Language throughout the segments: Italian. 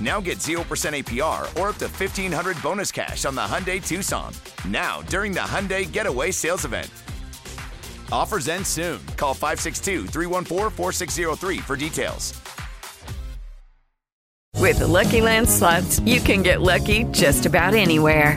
Now get 0% APR or up to 1500 bonus cash on the Hyundai Tucson. Now, during the Hyundai Getaway Sales Event. Offers end soon. Call 562 314 4603 for details. With the Lucky Land slots, you can get lucky just about anywhere.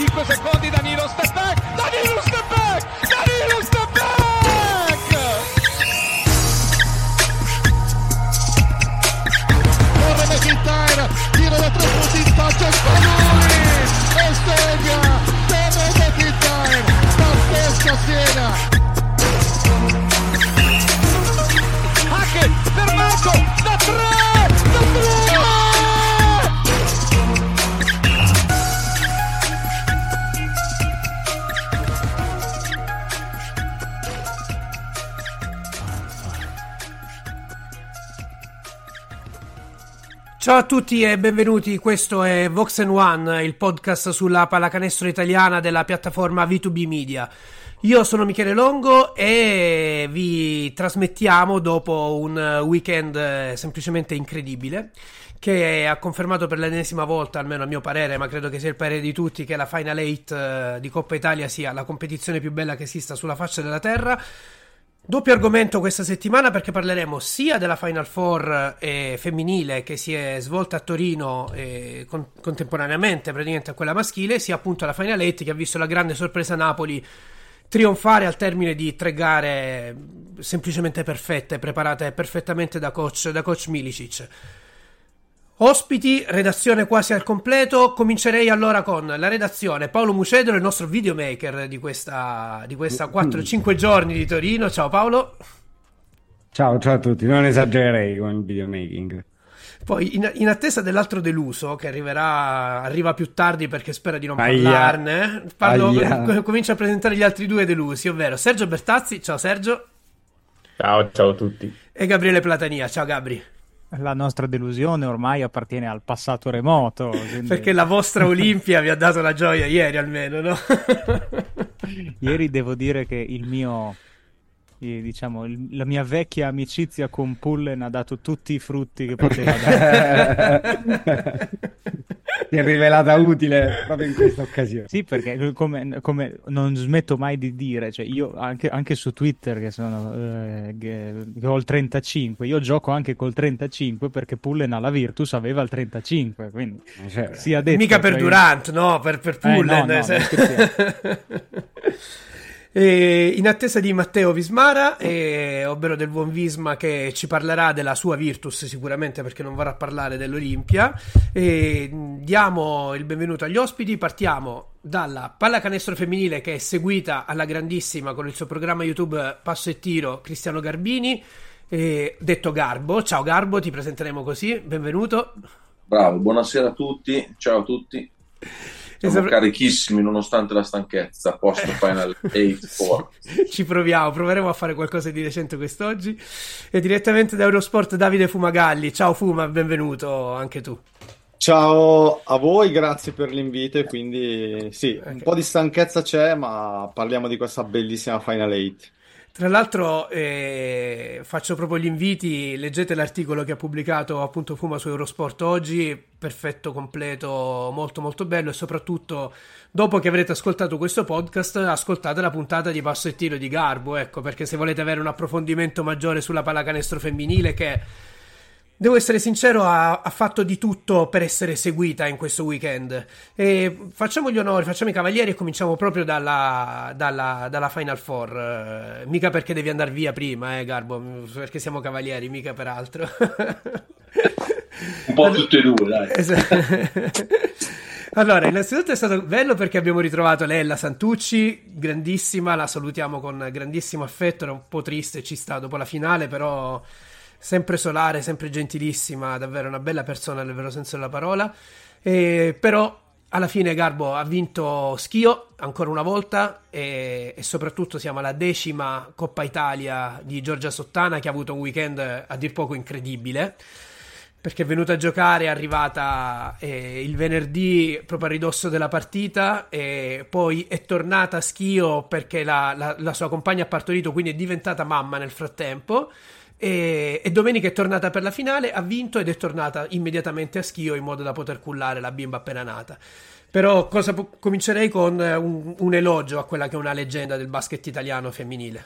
5 secondi, Danilo step back, Danilo step back, Danilo step back! Corre McIntyre, tiro da tre punti in faccia, Spagnoli! E segna, Temo McIntyre, pazzesca Siena! Hackett, fermato, Ciao a tutti e benvenuti, questo è Vox One, il podcast sulla pallacanestro italiana della piattaforma V2B Media. Io sono Michele Longo e vi trasmettiamo dopo un weekend eh, semplicemente incredibile che ha confermato per l'ennesima volta, almeno a mio parere, ma credo che sia il parere di tutti, che la Final 8 eh, di Coppa Italia sia la competizione più bella che esista sulla faccia della terra. Doppio argomento questa settimana perché parleremo sia della Final Four eh, femminile che si è svolta a Torino eh, con- contemporaneamente praticamente a quella maschile, sia appunto la Final 8 che ha visto la grande sorpresa Napoli trionfare al termine di tre gare semplicemente perfette, preparate perfettamente da coach, da coach Milicic. Ospiti, redazione quasi al completo. Comincerei allora con la redazione. Paolo Mucedolo, il nostro videomaker di questa, di questa 4-5 giorni di Torino. Ciao Paolo. Ciao, ciao a tutti. Non esagererei con il videomaking. Poi, in, in attesa dell'altro deluso, che arriverà, arriva più tardi perché spera di non Aia. parlarne, parlo, Aia. comincio a presentare gli altri due delusi, ovvero Sergio Bertazzi. Ciao Sergio. Ciao, ciao a tutti. E Gabriele Platania. Ciao Gabri. La nostra delusione ormai appartiene al passato remoto. quindi- Perché la vostra Olimpia vi ha dato la gioia ieri almeno, no? Ieri devo dire che il mio, diciamo, il- la mia vecchia amicizia con Pullen ha dato tutti i frutti che poteva dare. Ti è rivelata utile proprio in questa occasione. Sì, perché come, come non smetto mai di dire, cioè io anche, anche su Twitter che sono eh, che, che ho il 35, io gioco anche col 35 perché Pullen alla Virtus aveva il 35, quindi Cioè, sia detto. Mica per cioè, Durant, no, per, per Eh, no, Pullen. no, non se- scherziamo. E in attesa di Matteo Vismara, eh, ovvero del buon Visma che ci parlerà della sua Virtus sicuramente perché non vorrà parlare dell'Olimpia, e diamo il benvenuto agli ospiti. Partiamo dalla pallacanestro femminile che è seguita alla grandissima con il suo programma YouTube Passo e Tiro Cristiano Garbini, eh, detto Garbo. Ciao Garbo, ti presenteremo così, benvenuto. Bravo, buonasera a tutti, ciao a tutti. Siamo Esatto. carichissimi nonostante la stanchezza, post Final 8 Ci proviamo, proveremo a fare qualcosa di recente quest'oggi. E direttamente da Eurosport Davide Fumagalli. Ciao Fuma, benvenuto anche tu. Ciao a voi, grazie per l'invito. e Quindi sì, un po' di stanchezza c'è, ma parliamo di questa bellissima Final 8. Tra l'altro eh, faccio proprio gli inviti, leggete l'articolo che ha pubblicato appunto Fuma su Eurosport oggi, perfetto, completo, molto molto bello e soprattutto dopo che avrete ascoltato questo podcast ascoltate la puntata di Passo e Tiro di Garbo, ecco perché se volete avere un approfondimento maggiore sulla pallacanestro femminile che Devo essere sincero, ha, ha, fatto di tutto per essere seguita in questo weekend. E facciamo gli onori, facciamo i cavalieri e cominciamo proprio dalla, dalla, dalla Final Four. Uh, mica perché devi andare via prima, eh, Garbo, perché siamo cavalieri, mica per altro. Un po' tutti e due, dai. Esatto. Allora, innanzitutto è stato bello perché abbiamo ritrovato Lella Santucci, grandissima, la salutiamo con grandissimo affetto, era un po' triste, ci sta dopo la finale, però sempre solare, sempre gentilissima, davvero una bella persona nel vero senso della parola. E, però alla fine Garbo ha vinto Schio ancora una volta e, e, soprattutto siamo alla decima Coppa Italia di Giorgia Sottana che ha avuto un weekend a dir poco incredibile perché è venuta a giocare, è arrivata eh, il venerdì proprio a ridosso della partita e poi è tornata a Schio perché la, la, la sua compagna ha partorito, quindi è diventata mamma nel frattempo e, e, domenica è tornata per la finale, ha vinto ed è tornata immediatamente a Schio in modo da poter cullare la bimba appena nata. Però cosa, comincerei con un, un elogio a quella che è una leggenda del basket italiano femminile.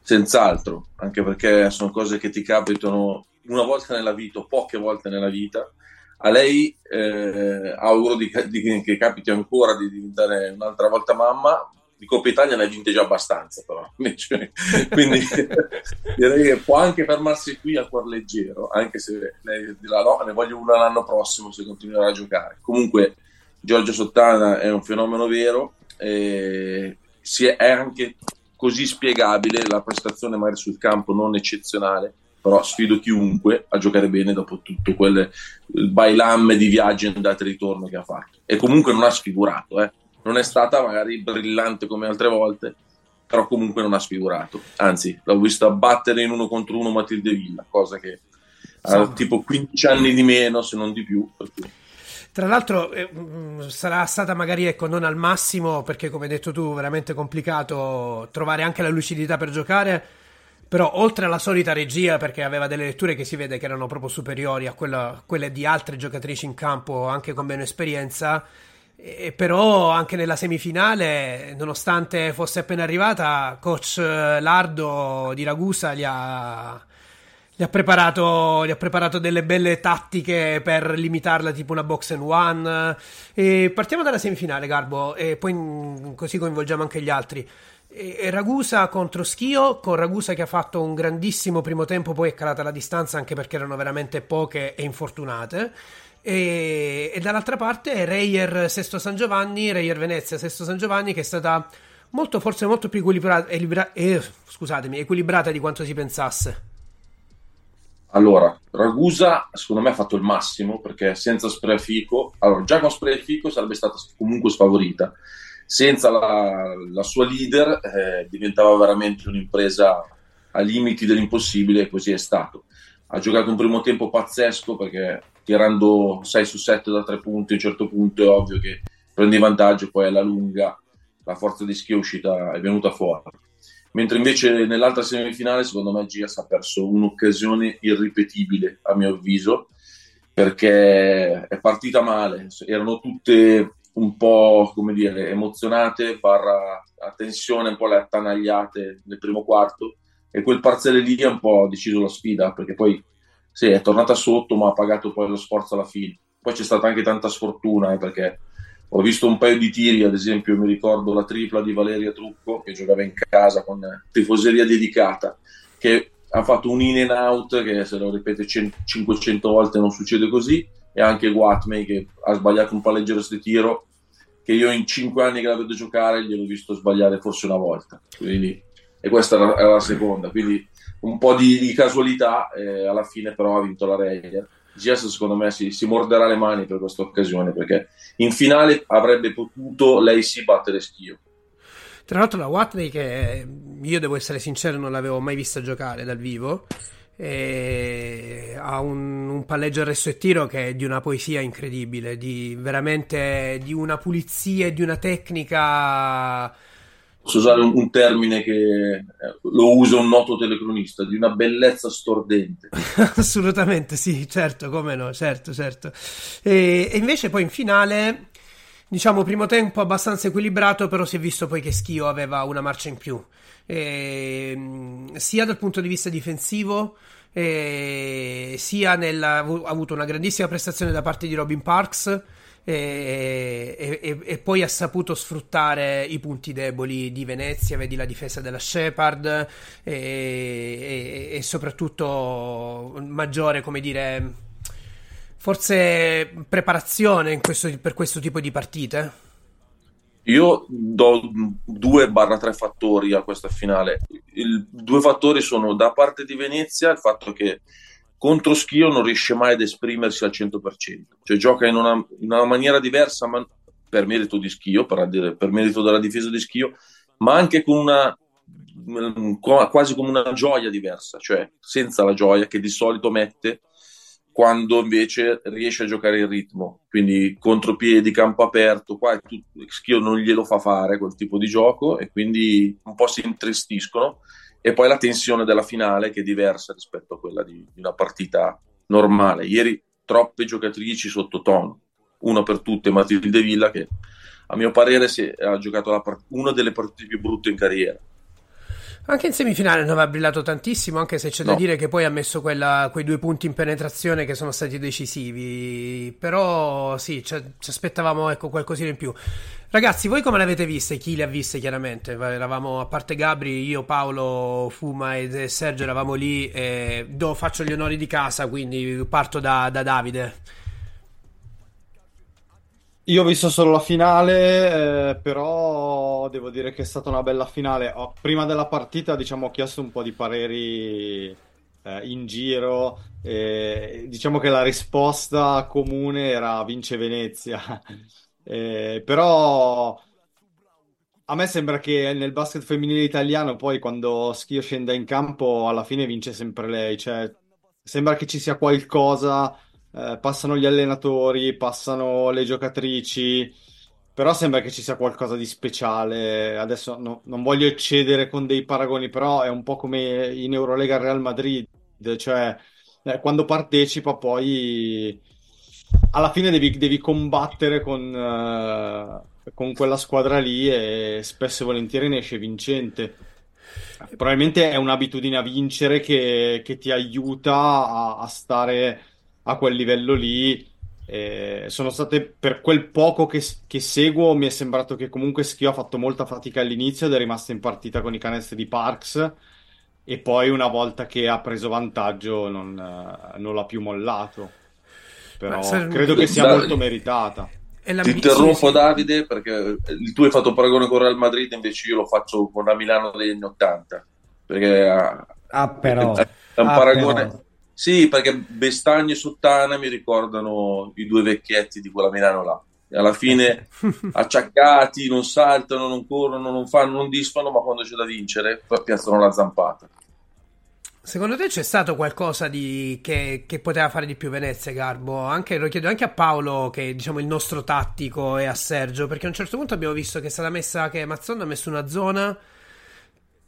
Senz'altro, anche perché sono cose che ti capitano una volta nella vita o poche volte nella vita. A lei eh, auguro di, di, che capiti ancora di diventare un'altra volta mamma, di Coppa Italia ne ha vinte già abbastanza, però. Quindi direi che può anche fermarsi qui a cuor leggero, anche se lei dirà no, ne voglio una l'anno prossimo se continuerà a giocare. Comunque Giorgio Sottana è un fenomeno vero, e è anche così spiegabile la prestazione magari sul campo non eccezionale, però sfido chiunque a giocare bene dopo tutto quel bailamme di viaggi andate e ritorno che ha fatto. E comunque non ha sfigurato, eh non è stata magari brillante come altre volte, però comunque non ha sfigurato. Anzi, l'ho vista battere in uno contro uno Matilde Villa, cosa che ha tipo 15 anni di meno, se non di più. Tra l'altro eh, mm, sarà stata magari ecco, non al massimo perché come hai detto tu veramente complicato trovare anche la lucidità per giocare, però oltre alla solita regia perché aveva delle letture che si vede che erano proprio superiori a quella, quelle di altre giocatrici in campo anche con meno esperienza, e però anche nella semifinale, nonostante fosse appena arrivata, coach Lardo di Ragusa gli ha, gli ha, preparato, gli ha preparato delle belle tattiche per limitarla, tipo una box and one. E partiamo dalla semifinale, Garbo, e poi così coinvolgiamo anche gli altri. Ragusa contro Schio, con Ragusa che ha fatto un grandissimo primo tempo, poi è calata la distanza anche perché erano veramente poche e infortunate. E, e dall'altra parte Reyer Sesto San Giovanni, Reyer Venezia Sesto San Giovanni, che è stata molto, forse molto più equilibrata, equilibra, eh, scusatemi, equilibrata di quanto si pensasse. Allora, Ragusa secondo me ha fatto il massimo perché senza Spreafico, allora già con Spreafico sarebbe stata comunque sfavorita, senza la, la sua leader eh, diventava veramente un'impresa a limiti dell'impossibile e così è stato. Ha giocato un primo tempo pazzesco perché tirando 6 su 7 da 3 punti a un certo punto è ovvio che prendi vantaggio, poi alla lunga la forza di schia uscita, è venuta fuori. Mentre invece nell'altra semifinale, secondo me, Gias ha perso un'occasione irripetibile, a mio avviso, perché è partita male, erano tutte un po' come dire emozionate, barra a tensione, un po' le attanagliate nel primo quarto e quel parziale lì ha un po' deciso la sfida perché poi sì, è tornata sotto, ma ha pagato poi lo sforzo alla fine. Poi c'è stata anche tanta sfortuna, eh, perché ho visto un paio di tiri, ad esempio mi ricordo la tripla di Valeria Trucco, che giocava in casa con tifoseria dedicata, che ha fatto un in and out, che se lo ripete 500 volte non succede così, e anche Watmey che ha sbagliato un palleggero di tiro, che io in 5 anni che la vedo giocare gliel'ho visto sbagliare forse una volta. Quindi, e questa era la seconda, quindi un po' di, di casualità, eh, alla fine però ha vinto la Reyer. GS secondo me si, si, morderà le mani per questa occasione perché in finale avrebbe potuto lei si battere Schio. Tra l'altro la Watley che io devo essere sincero non l'avevo mai vista giocare dal vivo ha un, un, palleggio arresto e tiro che è di una poesia incredibile, di veramente di una pulizia e di una tecnica. Posso usare un, un termine che eh, lo usa un noto telecronista, di una bellezza stordente. Assolutamente, sì, certo, come no, certo, certo. E, e invece poi in finale diciamo primo tempo abbastanza equilibrato, però si è visto poi che Schio aveva una marcia in più eh, sia dal punto di vista difensivo sia nel, ha avuto una grandissima prestazione da parte di Robin Parks e, e, e, poi ha saputo sfruttare i punti deboli di Venezia, vedi la difesa della Shepard e, e soprattutto maggiore, come dire, forse preparazione questo, per questo tipo di partite. Io do 2-3 fattori a questa finale. I due fattori sono da parte di Venezia il fatto che contro Schio non riesce mai ad esprimersi al 100%, cioè gioca in una, in una maniera diversa ma per merito di Schio, per, dire, per merito della difesa di Schio, ma anche con una quasi come una gioia diversa, cioè senza la gioia che di solito mette quando invece riesce a giocare il ritmo, quindi contropiedi, campo aperto, qua Schio non glielo fa fare quel tipo di gioco e quindi un po' si intristiscono e poi la tensione della finale che è diversa rispetto a quella di, di una partita normale. Ieri troppe giocatrici sottotono, una per tutte Matilde Villa che a mio parere ha giocato part- una delle partite più brutte in carriera anche in semifinale non aveva brillato tantissimo, anche se c'è no. da dire che poi ha messo quella, quei due punti in penetrazione che sono stati decisivi. Però sì, ci, aspettavamo ecco, qualcosina in più. Ragazzi, voi come le avete viste? Chi le ha viste chiaramente? Eravamo, a parte Gabri, io, Paolo, Fuma e Sergio eravamo lì e do, faccio gli onori di casa, quindi parto da, da Davide. Io ho visto solo la finale, eh, però devo dire che è stata una bella finale. Oh, prima della partita, diciamo, ho chiesto un po' di pareri eh, in giro. E, diciamo che la risposta comune era vince Venezia. eh, però a me sembra che nel basket femminile italiano, poi quando Schio scende in campo, alla fine vince sempre lei. Cioè, sembra che ci sia qualcosa eh, passano gli allenatori, passano le giocatrici, però sembra che ci sia qualcosa di speciale. Adesso no, non voglio eccedere con dei paragoni, però è un po' come in Eurolega Real Madrid, cioè eh, quando partecipa poi alla fine devi, devi combattere con, uh, con quella squadra lì e spesso e volentieri ne esce vincente. Probabilmente è un'abitudine a vincere che, che ti aiuta a, a stare a quel livello lì. Eh, sono state per quel poco che, che, seguo, mi è sembrato che comunque Schio ha fatto molta fatica all'inizio ed è rimasta in partita con i canestri di Parks. E poi una volta che ha preso vantaggio non, non l'ha più mollato. Però se... credo che sia molto meritata. Ti interrompo Davide perché tu hai fatto paragone con Real Madrid invece io lo faccio con la Milano degli anni 80 perché ah, però. è un ah, paragone però sì, perché Bestagni e Sottana mi ricordano i due vecchietti di quella Milano là. E alla fine acciaccati, non saltano, non corrono, non fanno, non disfano, ma quando c'è da vincere piazzano la zampata. Secondo te c'è stato qualcosa di, che, che, poteva fare di più Venezia, Garbo? Anche, lo chiedo anche a Paolo, che è diciamo il nostro tattico, e a Sergio, perché a un certo punto abbiamo visto che è stata messa, che Mazzon ha messo una zona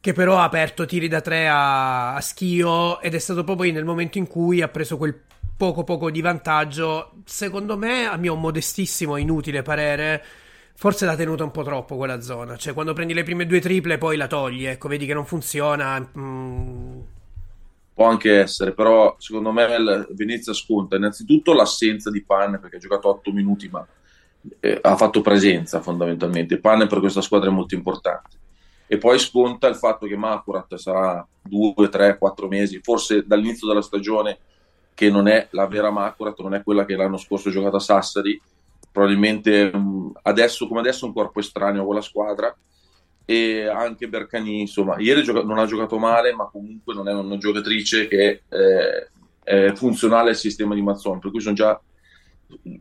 che però ha aperto tiri da tre a, a Schio ed è stato proprio nel momento in cui ha preso quel poco poco di vantaggio. Secondo me, a mio modestissimo e inutile parere, forse l'ha tenuta un po' troppo quella zona. Cioè, quando prendi le prime due triple, poi la togli. Ecco, vedi che non funziona. Mm. Può anche essere, però secondo me Venezia sconta innanzitutto l'assenza di Panne perché ha giocato 8 minuti, ma eh, ha fatto presenza fondamentalmente. Panne per questa squadra è molto importante e poi sconta il fatto che Makurat sarà due, tre, quattro mesi, forse dall'inizio della stagione, che non è la vera Makurat, non è quella che l'anno scorso ha giocato a Sassari, probabilmente adesso come adesso è un corpo estraneo a quella squadra. E anche Bercani, insomma, ieri non ha giocato male, ma comunque non è una giocatrice che è funzionale al sistema di Mazzone, per cui sono già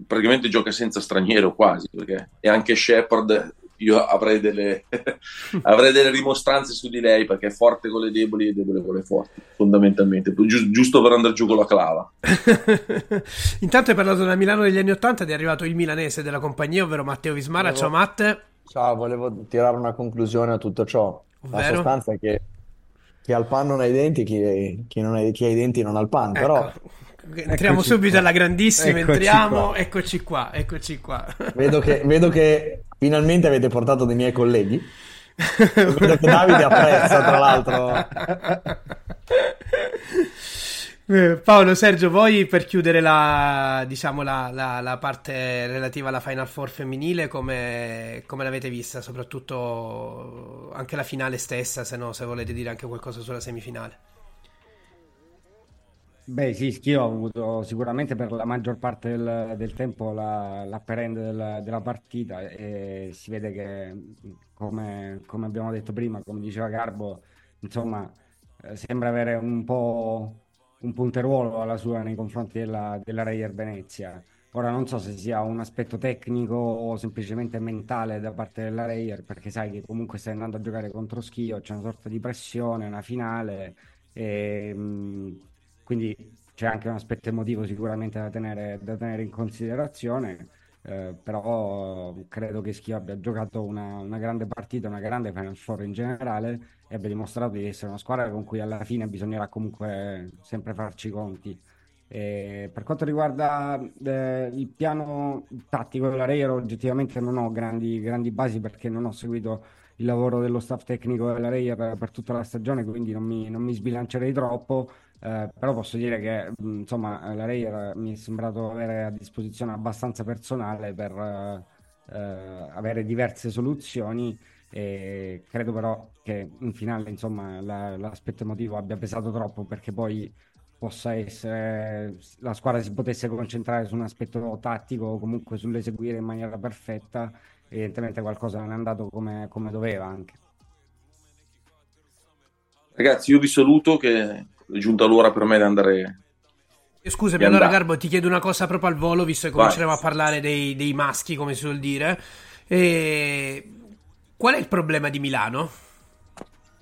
praticamente gioca senza straniero quasi, perché e anche Shepard io avrei delle, avrei delle rimostranze su di lei perché è forte con le deboli e debole con le forti, fondamentalmente, Gi- giusto per andare giù con la clava. Intanto hai parlato della Milano degli anni Ottanta ed è arrivato il milanese della compagnia, ovvero Matteo Vismara. Volevo- Ciao Matte. Ciao, volevo tirare una conclusione a tutto ciò. La Ovvero? sostanza è che chi ha il pan non ha i denti, chi, chi non ha, chi ha i denti non ha il pan. Però Entriamo Eccoci subito qua. alla grandissima, Eccoci entriamo, qua. eccoci qua, eccoci qua. vedo che, vedo che finalmente avete portato dei miei colleghi. Vedo che Davide apprezza, tra l'altro. Eh, Paolo, Sergio, voi per chiudere la, diciamo, la, la- la parte relativa alla Final Four femminile, come, come l'avete vista? Soprattutto anche la finale stessa, se no, se volete dire anche qualcosa sulla semifinale. Beh, sì, io ho avuto sicuramente per la maggior parte del, del tempo la, l'upper end del- della partita e si vede che, come, come abbiamo detto prima, come diceva Garbo, insomma, eh, sembra avere un po' un punteruolo alla sua nei confronti della, della Reyer Venezia. Ora non so se sia un aspetto tecnico o semplicemente mentale da parte della Reyer, perché sai che comunque stai andando a giocare contro Schio, c'è una sorta di pressione, una finale, e, mh, quindi c'è anche un aspetto emotivo sicuramente da tenere, da tenere in considerazione, eh, però credo che Schio abbia giocato una, una grande partita, una grande Final Four in generale e abbia dimostrato di essere una squadra con cui alla fine bisognerà comunque sempre farci i conti. E per quanto riguarda eh, il piano tattico della Reyer, oggettivamente non ho grandi, grandi basi perché non ho seguito il lavoro dello staff tecnico della Reyer per tutta la stagione, quindi non mi, non mi sbilancerei troppo. Eh, però posso dire che insomma la Reyer mi è sembrato avere a disposizione abbastanza personale per eh, eh, avere diverse soluzioni e credo però che in finale insomma la- l'aspetto emotivo abbia pesato troppo perché poi possa essere la squadra si potesse concentrare su un aspetto tattico o comunque sull'eseguire in maniera perfetta evidentemente qualcosa non è andato come, come doveva anche. Ragazzi, io vi saluto che è giunta l'ora per me di andare. Scusami, di allora andare. Garbo, ti chiedo una cosa proprio al volo, visto che cominceremo a parlare dei, dei maschi, come si suol dire. E... Qual è il problema di Milano?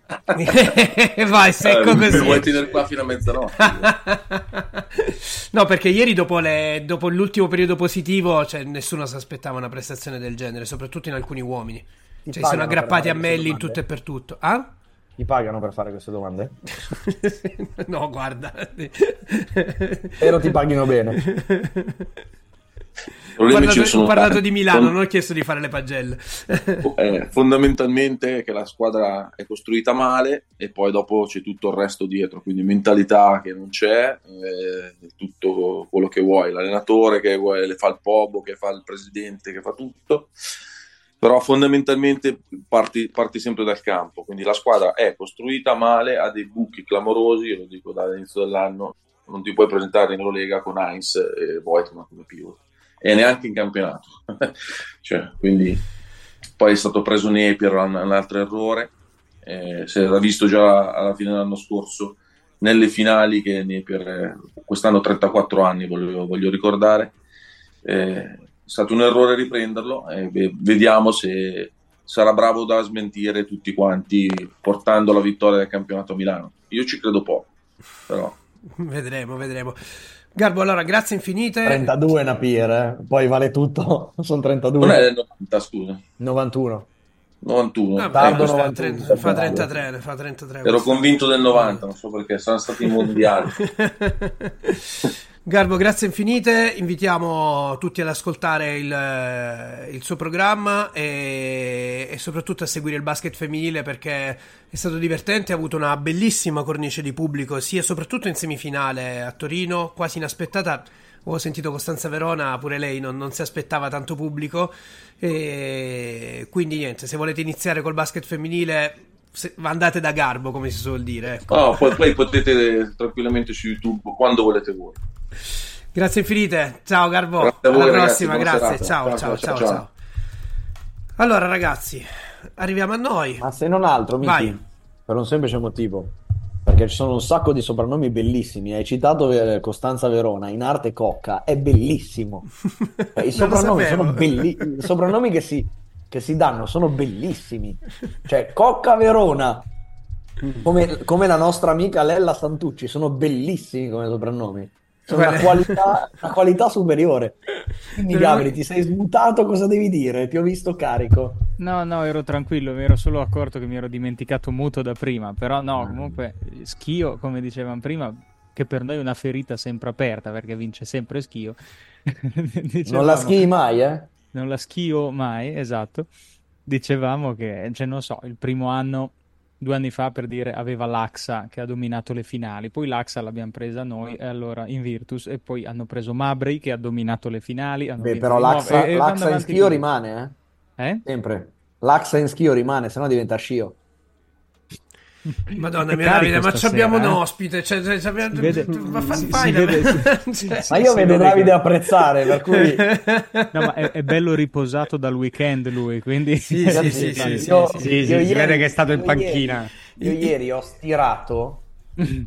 Vai, secco Eh, mi così. vuoi tenere qua fino a mezzanotte? No, perché ieri dopo, le- dopo l'ultimo periodo positivo, cioè, nessuno si aspettava una prestazione del genere, soprattutto in alcuni uomini. Ti Cioè, si sono aggrappati a Melli in tutto e per tutto. Ah? Ti pagano per fare queste domande? no, guarda. Spero ti paghino bene. Ho parlato, ho parlato di Milano, non ho chiesto di fare le pagelle. eh, fondamentalmente che la squadra è costruita male e poi dopo c'è tutto il resto dietro, quindi mentalità che non c'è, eh, tutto quello che vuoi, l'allenatore che vuole, le fa il pobo, che fa il presidente, che fa tutto, però fondamentalmente parti, parti sempre dal campo, quindi la squadra è costruita male, ha dei buchi clamorosi, lo dico dall'inizio dell'anno, non ti puoi presentare in Eurolega con Heinz e Voigtman come pivot e neanche in campionato. Cioè, quindi poi è stato preso Napier, un, un altro errore. Eh, si era visto già alla fine dell'anno scorso nelle finali che Napier, eh, quest'anno 34 anni, voglio, voglio ricordare. Eh, stato un errore riprenderlo e ve- vediamo se sarà bravo da smentire tutti quanti portando la vittoria del campionato a Milano. Io ci credo poco, però vedremo, vedremo. Garbo, allora, grazie infinite. 32 Napier, eh. poi vale tutto. Sono 32. non è del 90, scusa, 91. 91. Ah, è 91, 30 fa tardo. 33, ne fa 33. Ero convinto del 90, non so perché, saranno stati i mondiali. Garbo, grazie infinite. Invitiamo tutti ad ascoltare il, il suo programma e, e soprattutto a seguire il basket femminile perché è stato divertente. Ha avuto una bellissima cornice di pubblico, sia soprattutto in semifinale a Torino, quasi inaspettata. Ho sentito Costanza Verona, pure lei non, non si aspettava tanto pubblico. E quindi niente, se volete iniziare col basket femminile, se- andate da Garbo, come si suol dire. ecco. No, poi, poi potete tranquillamente su YouTube quando volete voi. Grazie infinite. Ciao Garbo. Voi, Alla ragazzi, prossima, grazie. serata. Ciao, ciao, ciao, ciao, Allora, ragazzi, arriviamo a noi. Ma se non altro, Miki, Vai. per un semplice motivo. Perché ci sono un sacco di soprannomi bellissimi. Hai citato eh, Costanza Verona, in arte Cocca, è bellissimo. Eh, I soprannomi sono belli- soprannomi che si, che si danno sono bellissimi. Cioè, Cocca Verona, come, come la nostra amica Lella Santucci, sono bellissimi come soprannomi. Sono una qualità, una qualità superiore. Quindi, Gabri, ti sei smutato, cosa devi dire? Ti ho visto carico. No, no, ero tranquillo, mi ero solo accorto che mi ero dimenticato muto da prima, però no, comunque Schio, come dicevamo prima, che per noi è una ferita sempre aperta perché vince sempre Schio. Non Dicevamo- la schii mai, eh? Non la schio mai, esatto. Dicevamo che, cioè, non so, il primo anno, due anni fa per dire, aveva l'Axa che ha dominato le finali, poi l'Axa l'abbiamo presa noi, e allora in Virtus, e poi hanno preso Mabry che ha dominato le finali. hanno Beh, però l'Axa, e- e vanno l'Axa in schio rimane, eh? Eh? Sempre. L'Axa in schio rimane, sennò diventa scio. Madonna mia ma ci abbiamo un eh? ospite. Cioè, cioè, ci abbiamo- Si vede- ma fa- si- fai si vede- cioè- Ma io si vedo Davide che- apprezzare, per cui... No, ma è, è bello riposato dal weekend lui, quindi... Sì, sì, sì, sì, sì, Io- sì. Sì, io sì, si ieri- vede che è stato in io panchina. Ieri, io ieri ho stirato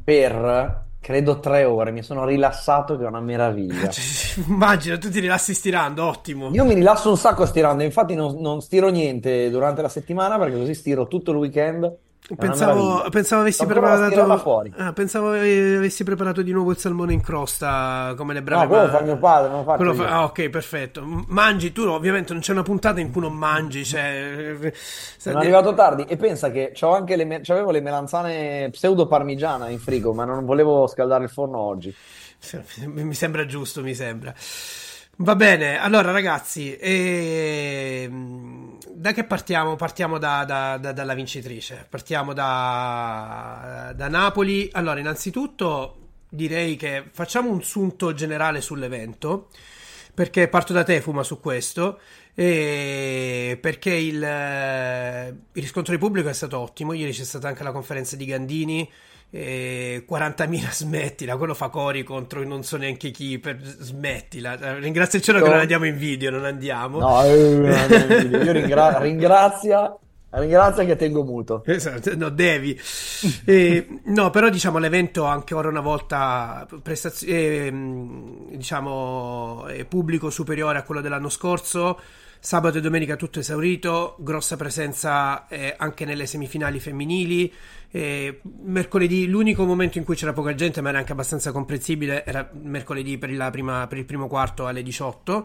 per, credo, tre ore. Mi sono rilassato che è una meraviglia. Cioè, Immagina, tu ti rilassi stirando, ottimo. Io mi rilasso un sacco stirando, infatti non, non stiro niente durante la settimana perché così stiro tutto il weekend. Pensavo, pensavo avessi preparato. Ah, pensavo ave- avessi preparato di nuovo il salmone in crosta come le brave. No, quello ma- fa mio padre, non lo fa- Ah, ok, perfetto. Mangi tu, ovviamente non c'è una puntata in cui non mangi. Cioè... Sono arrivato tardi e pensa che le me- c'avevo le melanzane pseudo parmigiana in frigo, ma non volevo scaldare il forno oggi. Mi sembra giusto, mi sembra. Va bene, allora ragazzi, ehm, da che partiamo? Partiamo da- da- da- dalla vincitrice, partiamo da, Napoli. Allora, innanzitutto direi che facciamo un sunto generale sull'evento, perché parto da te, Fuma, su questo, perché il, eh, il riscontro di pubblico è stato ottimo, ieri c'è stata anche la conferenza di Gandini, e 40.000 smettila, quello fa Cori contro non so neanche chi, per, smettila, Eh, ringrazia il cielo che No. non andiamo in video, non andiamo. No, eh, no, no, io ringra- ringrazia, ringrazia che tengo muto. Esatto, no, devi. Eh, no, però diciamo l'evento ancora una volta prestaz- eh, mh, diciamo eh, pubblico superiore a quello dell'anno scorso. Sabato e domenica tutto esaurito, grossa presenza eh, anche nelle semifinali femminili. Eh, mercoledì l'unico momento in cui c'era poca gente, ma era anche abbastanza comprensibile, era mercoledì per, prima- per il primo quarto alle 18.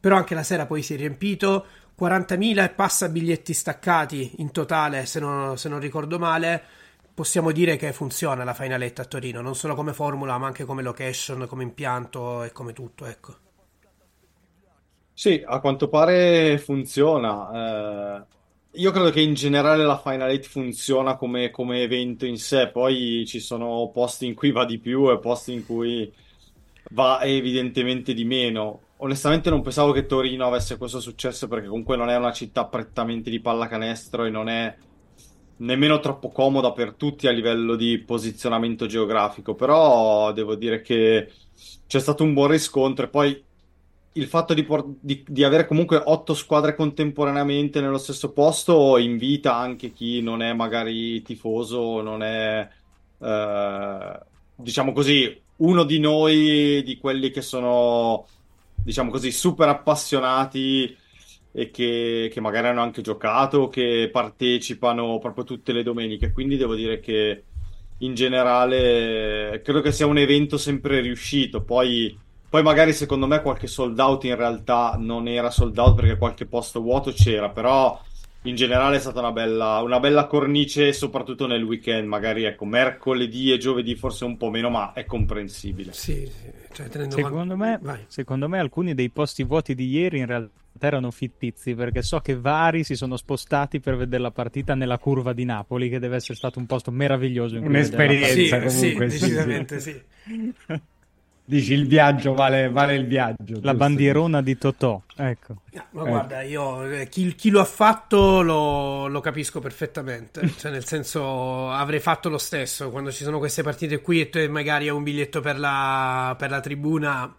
Però anche la sera poi si è riempito. 40.000 e passa biglietti staccati in totale, se non, se non ricordo male. Possiamo dire che funziona la finaletta a Torino, non solo come formula, ma anche come location, come impianto e come tutto, ecco. Sì, a quanto pare funziona. Eh, io credo che in generale la Final Eight funziona come, come evento in sé, poi ci sono posti in cui va di più e posti in cui va evidentemente di meno. Onestamente non pensavo che Torino avesse questo successo perché comunque non è una città prettamente di pallacanestro e non è nemmeno troppo comoda per tutti a livello di posizionamento geografico, però devo dire che c'è stato un buon riscontro e poi il fatto di, por- di- di avere comunque otto squadre contemporaneamente nello stesso posto invita anche chi non è magari tifoso, non è, eh, diciamo così, uno di noi, di quelli che sono, diciamo così, super appassionati e che, che magari hanno anche giocato, che partecipano proprio tutte le domeniche. Quindi devo dire che in generale credo che sia un evento sempre riuscito. Poi, poi magari secondo me qualche sold out in realtà non era sold out perché qualche posto vuoto c'era, però in generale è stata una bella, una bella cornice, soprattutto nel weekend. Magari ecco, mercoledì e giovedì forse un po' meno, ma è comprensibile. Sì, sì, cioè, tenendo Secondo me, secondo me alcuni dei posti vuoti di ieri in realtà erano fittizi perché so che vari si sono spostati per vedere la partita nella curva di Napoli che deve essere stato un posto meraviglioso Un'esperienza. Sì, comunque, sì, decisamente sì. Dici il viaggio vale, vale il viaggio. La giusto? bandierona di Totò, ecco. Ma Eh. guarda, io eh, chi, chi lo ha fatto lo, lo capisco perfettamente. Cioè, nel senso, avrei fatto lo stesso quando ci sono queste partite qui e tu magari hai un biglietto per la, per la tribuna.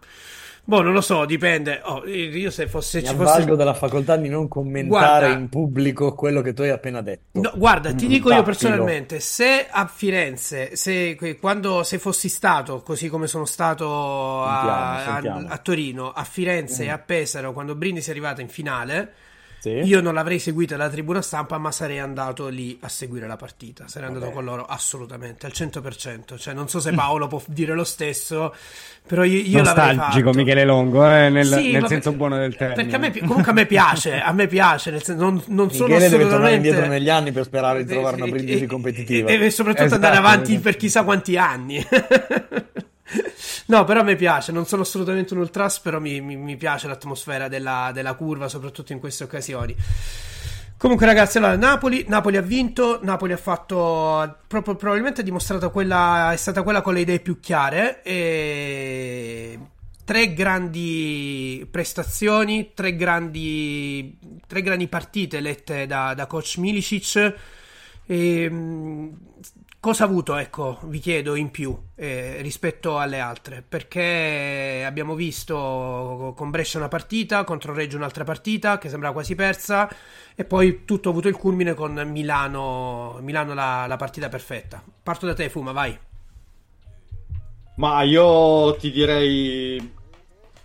Boh, non lo so, dipende. Oh, io se fosse Mi ci fosse. della facoltà di non commentare Guarda. in pubblico quello che tu hai appena detto. No, guarda, ti Mm, dico io sappilo. personalmente, se a Firenze, se, quando, se fossi stato così come sono stato a, Sentiamo, a- sentiamo. a Torino, a Firenze Mm. e a Pesaro, quando Brindisi è arrivata in finale, Sì. Io non l'avrei seguita dalla tribuna stampa, ma sarei andato lì a seguire la partita. Sarei andato Vabbè. con loro assolutamente al 100%. Cioè, non so se Paolo può dire lo stesso, però io, io l'avrei Nostalgico fatto. Michele Longo, eh, nel, Sì, nel senso perché- buono del termine. Perché a me, comunque a me piace, a me piace, nel senso, non, non sono Michele deve tornare assolutamente... indietro negli anni per sperare di trovare una E- brindisi e- competitiva. E, e soprattutto Esatto, andare avanti esatto. per chissà quanti anni. no, però me piace, non sono assolutamente un ultras, però mi, mi- mi piace l'atmosfera della, della curva, soprattutto in queste occasioni. Comunque, ragazzi, allora Napoli, Napoli ha vinto. Napoli ha fatto. Proprio, probabilmente ha dimostrato quella. È stata quella con le idee più chiare. E tre grandi prestazioni, tre grandi, tre grandi partite lette da, da coach Milicic. E, cosa ha avuto, ecco, vi chiedo in più eh, rispetto alle altre? Perché abbiamo visto con Brescia una partita, contro Reggio un'altra partita che sembrava quasi persa, e poi tutto ha avuto il culmine con Milano, Milano la, la partita perfetta. Parto da te, Fuma, vai. Ma io ti direi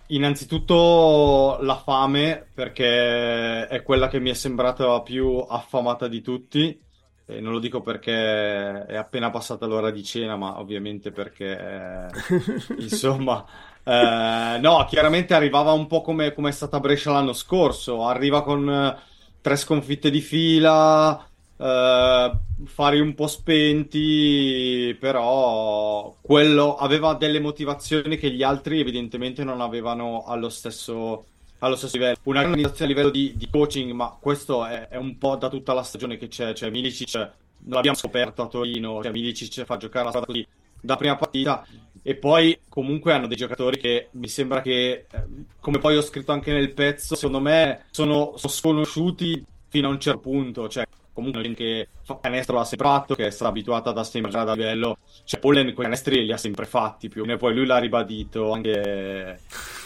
innanzitutto la fame, perché è quella che mi è sembrata più affamata di tutti. E non lo dico perché è appena passata l'ora di cena, ma ovviamente perché, eh, insomma, eh, no, chiaramente arrivava un po' come, come è stata Brescia l'anno scorso. Arriva con eh, tre sconfitte di fila, eh, fari un po' spenti, però quello aveva delle motivazioni che gli altri evidentemente non avevano allo stesso, allo stesso livello. Una grande organizzazione a livello di, di coaching, ma questo è, è un po' da tutta la stagione che c'è, cioè Milicic non l'abbiamo scoperto a Torino, cioè Milicic fa giocare la squadra così da prima partita e poi comunque hanno dei giocatori che mi sembra che, eh, come poi ho scritto anche nel pezzo, secondo me sono, sono sconosciuti fino a un certo punto, cioè comunque gente che fa canestro l'ha sempre fatto, che è stata abituata ad assemblare da livello, cioè Pollen quei canestri li ha sempre fatti più meno, poi lui l'ha ribadito anche,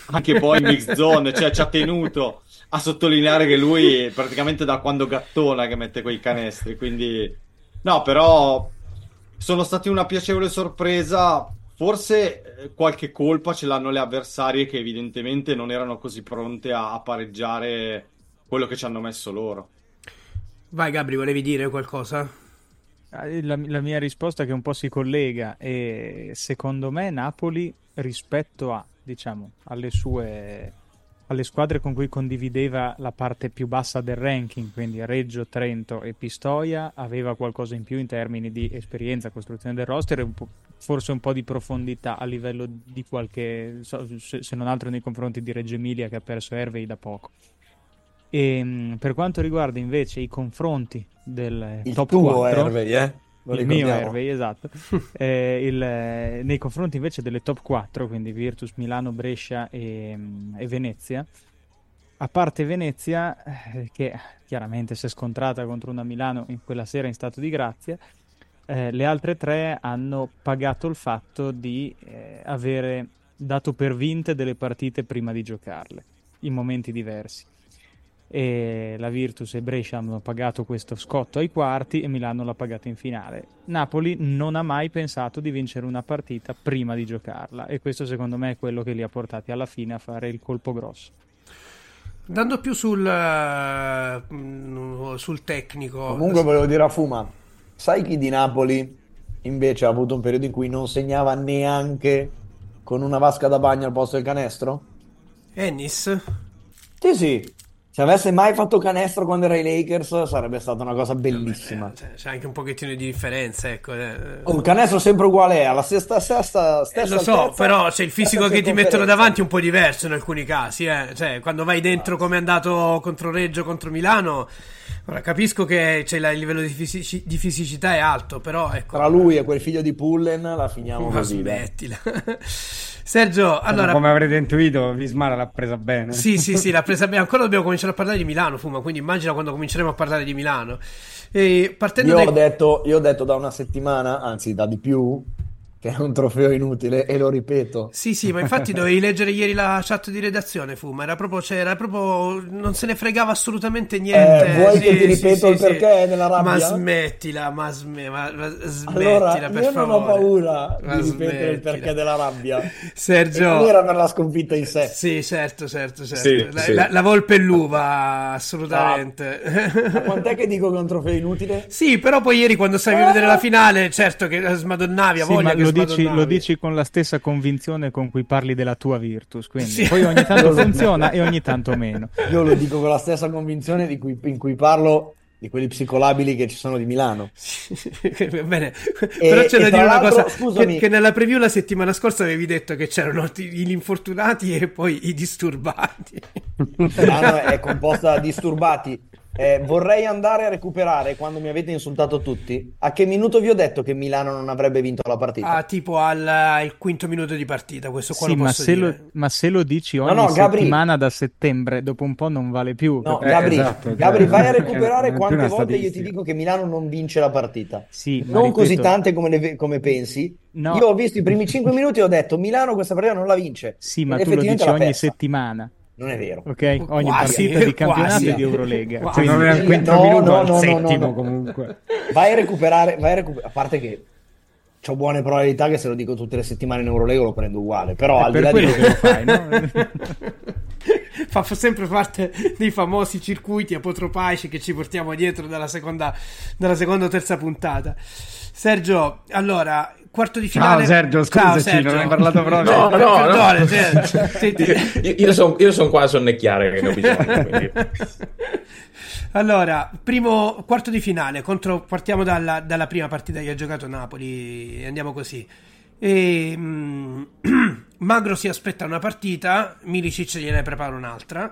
anche poi in mix zone, cioè ci ha tenuto a sottolineare che lui praticamente da quando gattona che mette quei canestri, quindi no, però sono stati una piacevole sorpresa. Forse eh, qualche colpa ce l'hanno le avversarie che evidentemente non erano così pronte a, a pareggiare quello che ci hanno messo loro. Vai, Gabri, volevi dire qualcosa? Eh, La, la mia risposta che un po' si collega e secondo me Napoli rispetto a, diciamo, alle sue alle squadre con cui condivideva la parte più bassa del ranking, quindi Reggio, Trento e Pistoia, aveva qualcosa in più in termini di esperienza, costruzione del roster e un forse un po' di profondità a livello di qualche, se non altro nei confronti di Reggio Emilia che ha perso Hervey da poco. E, mh, per quanto riguarda invece i confronti del Il top tuo 4, Hervey, eh? Lo il mio. Hervey, esatto. Eh, il, eh, nei confronti invece delle top 4, quindi Virtus, Milano, Brescia e, mm, e Venezia, a parte Venezia, eh, che chiaramente si è scontrata contro una Milano in quella sera in stato di grazia, eh, le altre tre hanno pagato il fatto di eh, avere dato per vinte delle partite prima di giocarle, in momenti diversi. E la Virtus e Brescia hanno pagato questo scotto ai quarti e Milano l'ha pagato in finale. Napoli non ha mai pensato di vincere una partita prima di giocarla e questo secondo me è quello che li ha portati alla fine a fare il colpo grosso. Andando più sul, eh, sul tecnico. Comunque volevo dire a Fuma, sai chi di Napoli invece ha avuto un periodo in cui non segnava neanche con una vasca da bagno al posto del canestro? Ennis? Sì, sì. Se avesse mai fatto canestro quando era ai Lakers sarebbe stata una cosa bellissima. Cioè, c'è anche un pochettino di differenza, ecco. eh. Un canestro sempre uguale è, alla stessa, stessa, Eh, lo so, altezza, però c'è il fisico che ti mettono davanti è un po' diverso in alcuni casi, eh. Cioè, quando vai dentro come è andato contro Reggio, contro Milano, ora capisco che c'è la- il livello di, fisici- di fisicità è alto, però ecco. Tra lui e quel figlio di Pullen la finiamo Ma così. smettila. Sergio, allora... Come avrete intuito, Vismara l'ha presa bene. Sì, sì, sì, l'ha presa bene. Ancora dobbiamo cominciare a parlare di Milano, Fuma, quindi immagina quando cominceremo a parlare di Milano. E partendo Io dai... ho detto, io ho detto da una settimana, anzi da di più, che è un trofeo inutile e lo ripeto. Sì, sì, ma infatti dovevi leggere ieri la chat di redazione, fu, ma era proprio, cioè, era proprio non se ne fregava assolutamente niente. Eh, vuoi sì, che ti ripeto sì, il sì, perché sì. nella rabbia? Ma smettila, ma, sme- ma- ma smettila, Allora, per io favore. non ho paura Ma di ripetere il perché della rabbia. Sergio. E non era per la sconfitta in sé. Sì, certo, certo, certo. Sì, la, sì. la- la volpe e l'uva, assolutamente. Ma quant'è che dico che è un trofeo inutile? Sì, però poi ieri quando stavi a vedere la finale, certo che smadonnavi, a Sì, voglia ma che lo dici, lo dici con la stessa convinzione con cui parli della tua Virtus, quindi Sì. poi ogni tanto funziona e ogni tanto meno. Io lo dico con la stessa convinzione di cui- in cui parlo di quelli psicolabili che ci sono di Milano. Va bene, E- però c'è da dire una cosa: scusami. che, che nella preview la settimana scorsa avevi detto che c'erano gli infortunati e poi i disturbati. Milano è composta da disturbati. Eh, vorrei andare a recuperare quando mi avete insultato tutti. A che minuto vi ho detto che Milano non avrebbe vinto la partita? Ah, tipo al, al quinto minuto di partita, questo qua Sì, lo ma se, dire. lo, ma se lo dici No, ogni no, Gabri. settimana da settembre, dopo un po' non vale più. No, capito? Gabri, esatto, cioè, Gabri, vai a recuperare è quante volte io ti dico che Milano non vince la partita. Sì, Non ripeto- così tante come, le- come pensi. No. Io ho visto i primi 5 minuti e ho detto Milano questa partita non la vince. Sì, ma tu lo dici ogni persa. settimana, Non è vero. ok? Ogni Quasi, partita di campionato quasi. di Eurolega. Quasi. Quindi- non era il quinto No, minuto, no, al no, settimo no. comunque. Vai a recuperare, vai a recu- a parte che ho buone probabilità che se lo dico tutte le settimane in Eurolega lo prendo uguale, però È al di là di quello che lo fai, no? Fa fa sempre parte dei famosi circuiti apotropaici che ci portiamo dietro dalla seconda, dalla seconda o terza puntata. Sergio, allora, quarto di finale. Ciao Sergio, Ciao, scusaci, Sergio. non hai parlato proprio. No, no, no. Perdone, Sergio. Senti- Io, io sono io son qua a sonnecchiare che ne ho bisogno. quindi. Allora, primo quarto di finale contro, partiamo dalla, dalla prima partita che ha giocato Napoli, andiamo così. E, mm, Magro si aspetta una partita, Milicic gliene prepara un'altra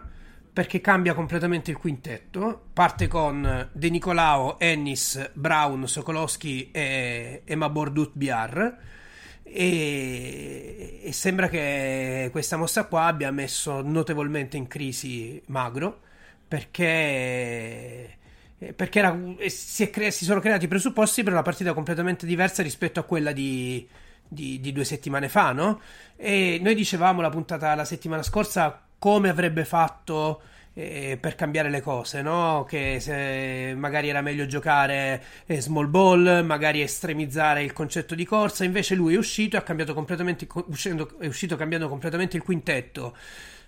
perché cambia completamente il quintetto. Parte con De Nicolao, Ennis, Brown, Sokolowski e, e Mabordut Biar. E, e sembra che questa mossa qua abbia messo notevolmente in crisi Magro perché, perché era- si, cre- si sono creati i presupposti per una partita completamente diversa rispetto a quella di, di- di due settimane fa, no? E noi dicevamo la puntata la settimana scorsa come avrebbe fatto eh, per cambiare le cose, no? Che se magari era meglio giocare eh, small ball, magari estremizzare il concetto di corsa, invece lui è uscito e ha cambiato completamente, uscendo- è uscito cambiando completamente il quintetto,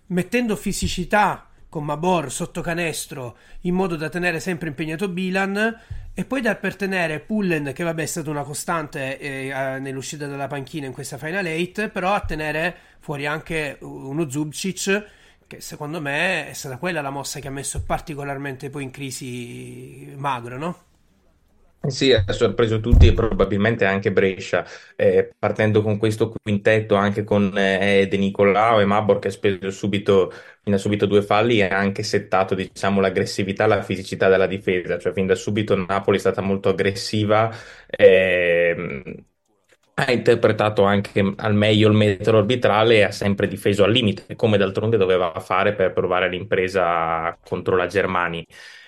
mettendo fisicità con Mabor sotto canestro in modo da tenere sempre impegnato Bilan e poi da per tenere Pullen che vabbè è stata una costante eh, eh, nell'uscita dalla panchina in questa final 8 però a tenere fuori anche uno Zubcic che secondo me è stata quella la mossa che ha messo particolarmente poi in crisi Magro no? Sì, ha sorpreso tutti e probabilmente anche Brescia, eh, partendo con questo quintetto anche con eh, De Nicolao e Mabor che ha speso subito, da subito due falli e ha anche settato diciamo, l'aggressività la fisicità della difesa, cioè fin da subito Napoli è stata molto aggressiva, ehm, ha interpretato anche al meglio il metodo arbitrale e ha sempre difeso al limite, come d'altronde doveva fare per provare l'impresa contro la Germania.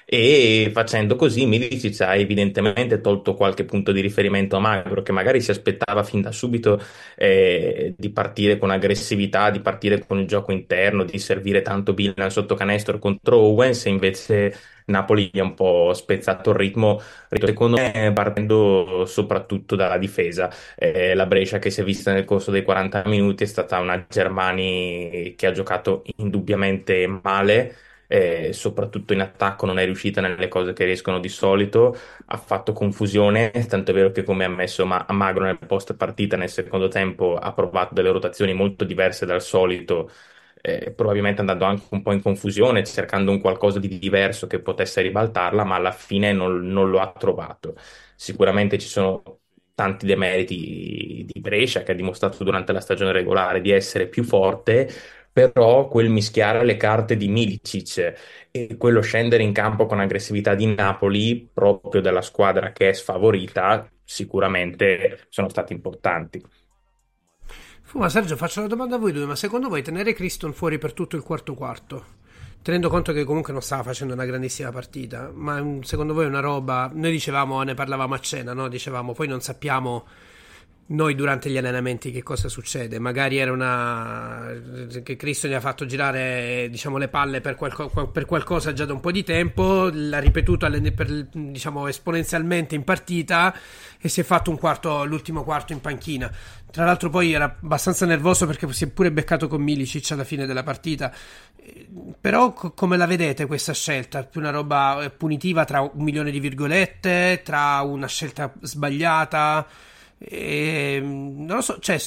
E facendo così Milicic ha evidentemente tolto qualche punto di riferimento a Magro, che magari si aspettava fin da subito eh, di partire con aggressività, di partire con il gioco interno, di servire tanto Bilan sotto canestro contro Owens, e invece Napoli gli ha un po' spezzato il ritmo, secondo me partendo soprattutto dalla difesa. Eh, la Brescia che si è vista nel corso dei 40 minuti è stata una Germani che ha giocato indubbiamente male eh, soprattutto in attacco non è riuscita nelle cose che riescono di solito, ha fatto confusione, tanto è vero che come ha ammesso Ma- Magro nel post partita nel secondo tempo ha provato delle rotazioni molto diverse dal solito, eh, probabilmente andando anche un po' in confusione, cercando un qualcosa di diverso che potesse ribaltarla, ma alla fine non, non lo ha trovato. Sicuramente ci sono tanti demeriti di Brescia che ha dimostrato durante la stagione regolare di essere più forte, però quel mischiare le carte di Milicic e quello scendere in campo con aggressività di Napoli, proprio della squadra che è sfavorita, sicuramente sono stati importanti. Fu, ma Sergio, faccio una domanda a voi due, ma secondo voi tenere Criston fuori per tutto il quarto quarto, tenendo conto che comunque non stava facendo una grandissima partita, ma secondo voi è una roba, noi dicevamo, ne parlavamo a cena, no? Dicevamo, poi non sappiamo noi durante gli allenamenti che cosa succede? Magari era una che Cristo gli ha fatto girare diciamo, le palle per, qualco... per, qualcosa già da un po' di tempo, l'ha ripetuto per, diciamo, esponenzialmente in partita e si è fatto quarto, l'ultimo quarto in panchina. Tra l'altro poi era abbastanza nervoso perché si è pure beccato con Milicic alla fine della partita. Però co- come la vedete questa scelta? Più una roba punitiva tra un milione di virgolette, tra una scelta sbagliata? E, ehm, non lo so, cioè,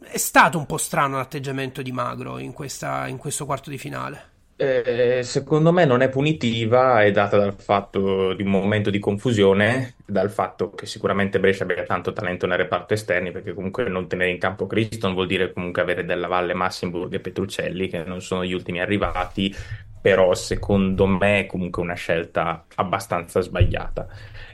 è stato un po' strano l'atteggiamento di Magro in, questa, in questo quarto di finale. Eh, secondo me non è punitiva, è data dal fatto di un momento di confusione, dal fatto che sicuramente Brescia abbia tanto talento nel reparto esterni, perché comunque non tenere in campo Criston vuol dire comunque avere Della Valle, Massimburg e Petruccelli, che non sono gli ultimi arrivati, però secondo me è comunque una scelta abbastanza sbagliata.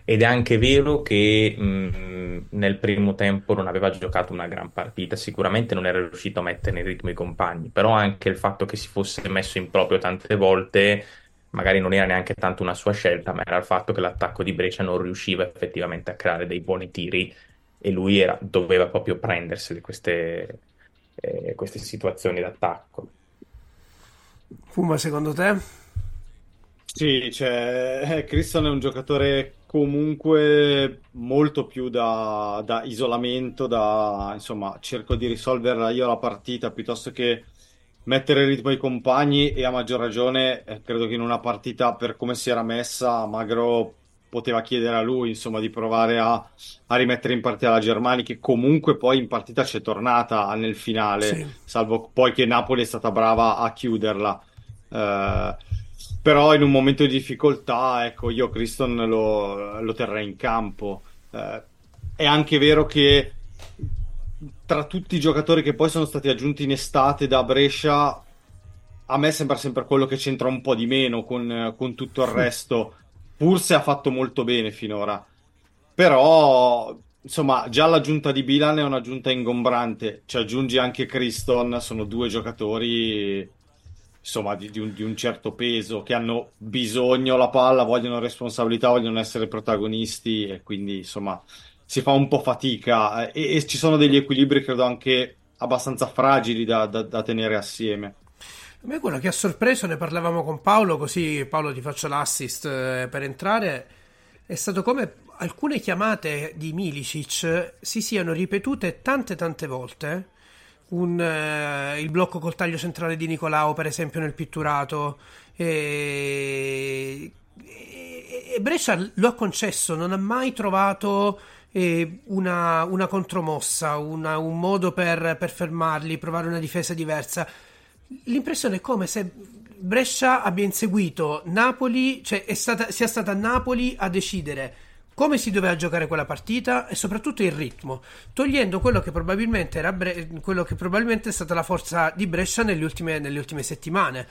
Ed è anche vero che mh, nel primo tempo non aveva giocato una gran partita, sicuramente non era riuscito a mettere in ritmo i compagni, però anche il fatto che si fosse messo in proprio tante volte magari non era neanche tanto una sua scelta, ma era il fatto che l'attacco di Brescia non riusciva effettivamente a creare dei buoni tiri e lui era, doveva proprio prendersele queste, eh, queste situazioni d'attacco. Fuma secondo te? Sì, cioè, Christian è un giocatore comunque molto più da, da, isolamento, da insomma, cerco di risolverla io la partita piuttosto che mettere il ritmo ai compagni e a maggior ragione eh, credo che in una partita per come si era messa Magro poteva chiedere a lui insomma di provare a, a rimettere in partita la Germania che comunque poi in partita c'è tornata nel finale sì. salvo poi che Napoli è stata brava a chiuderla uh, però in un momento di difficoltà, ecco, io Criston lo, lo terrei in campo. Eh, è anche vero che tra tutti i giocatori che poi sono stati aggiunti in estate da Brescia, a me sembra sempre quello che c'entra un po' di meno con, con tutto il resto, pur se ha fatto molto bene finora. Però, insomma, già l'aggiunta di Bilan è un'aggiunta ingombrante. Ci aggiungi anche Criston, sono due giocatori insomma, di, di, un, di, un, certo peso, che hanno bisogno la palla, vogliono responsabilità, vogliono essere protagonisti e quindi insomma si fa un po' fatica e, e ci sono degli equilibri credo anche abbastanza fragili da, da, da tenere assieme. A me quello che ha sorpreso, ne parlavamo con Paolo, così Paolo ti faccio l'assist eh, per entrare, è stato come alcune chiamate di Milicic si siano ripetute tante tante volte un, eh, il blocco col taglio centrale di Nicolao, per esempio, nel pitturato. E, e, e Brescia lo ha concesso, non ha mai trovato eh, una, una, contromossa, una, un modo per, per fermarli, provare una difesa diversa. L'impressione è come se Brescia abbia inseguito Napoli, cioè stata, sia stata Napoli a decidere come si doveva giocare quella partita e soprattutto il ritmo, togliendo quello che probabilmente, era Bre- quello che probabilmente è stata la forza di Brescia nelle ultime, nelle ultime settimane.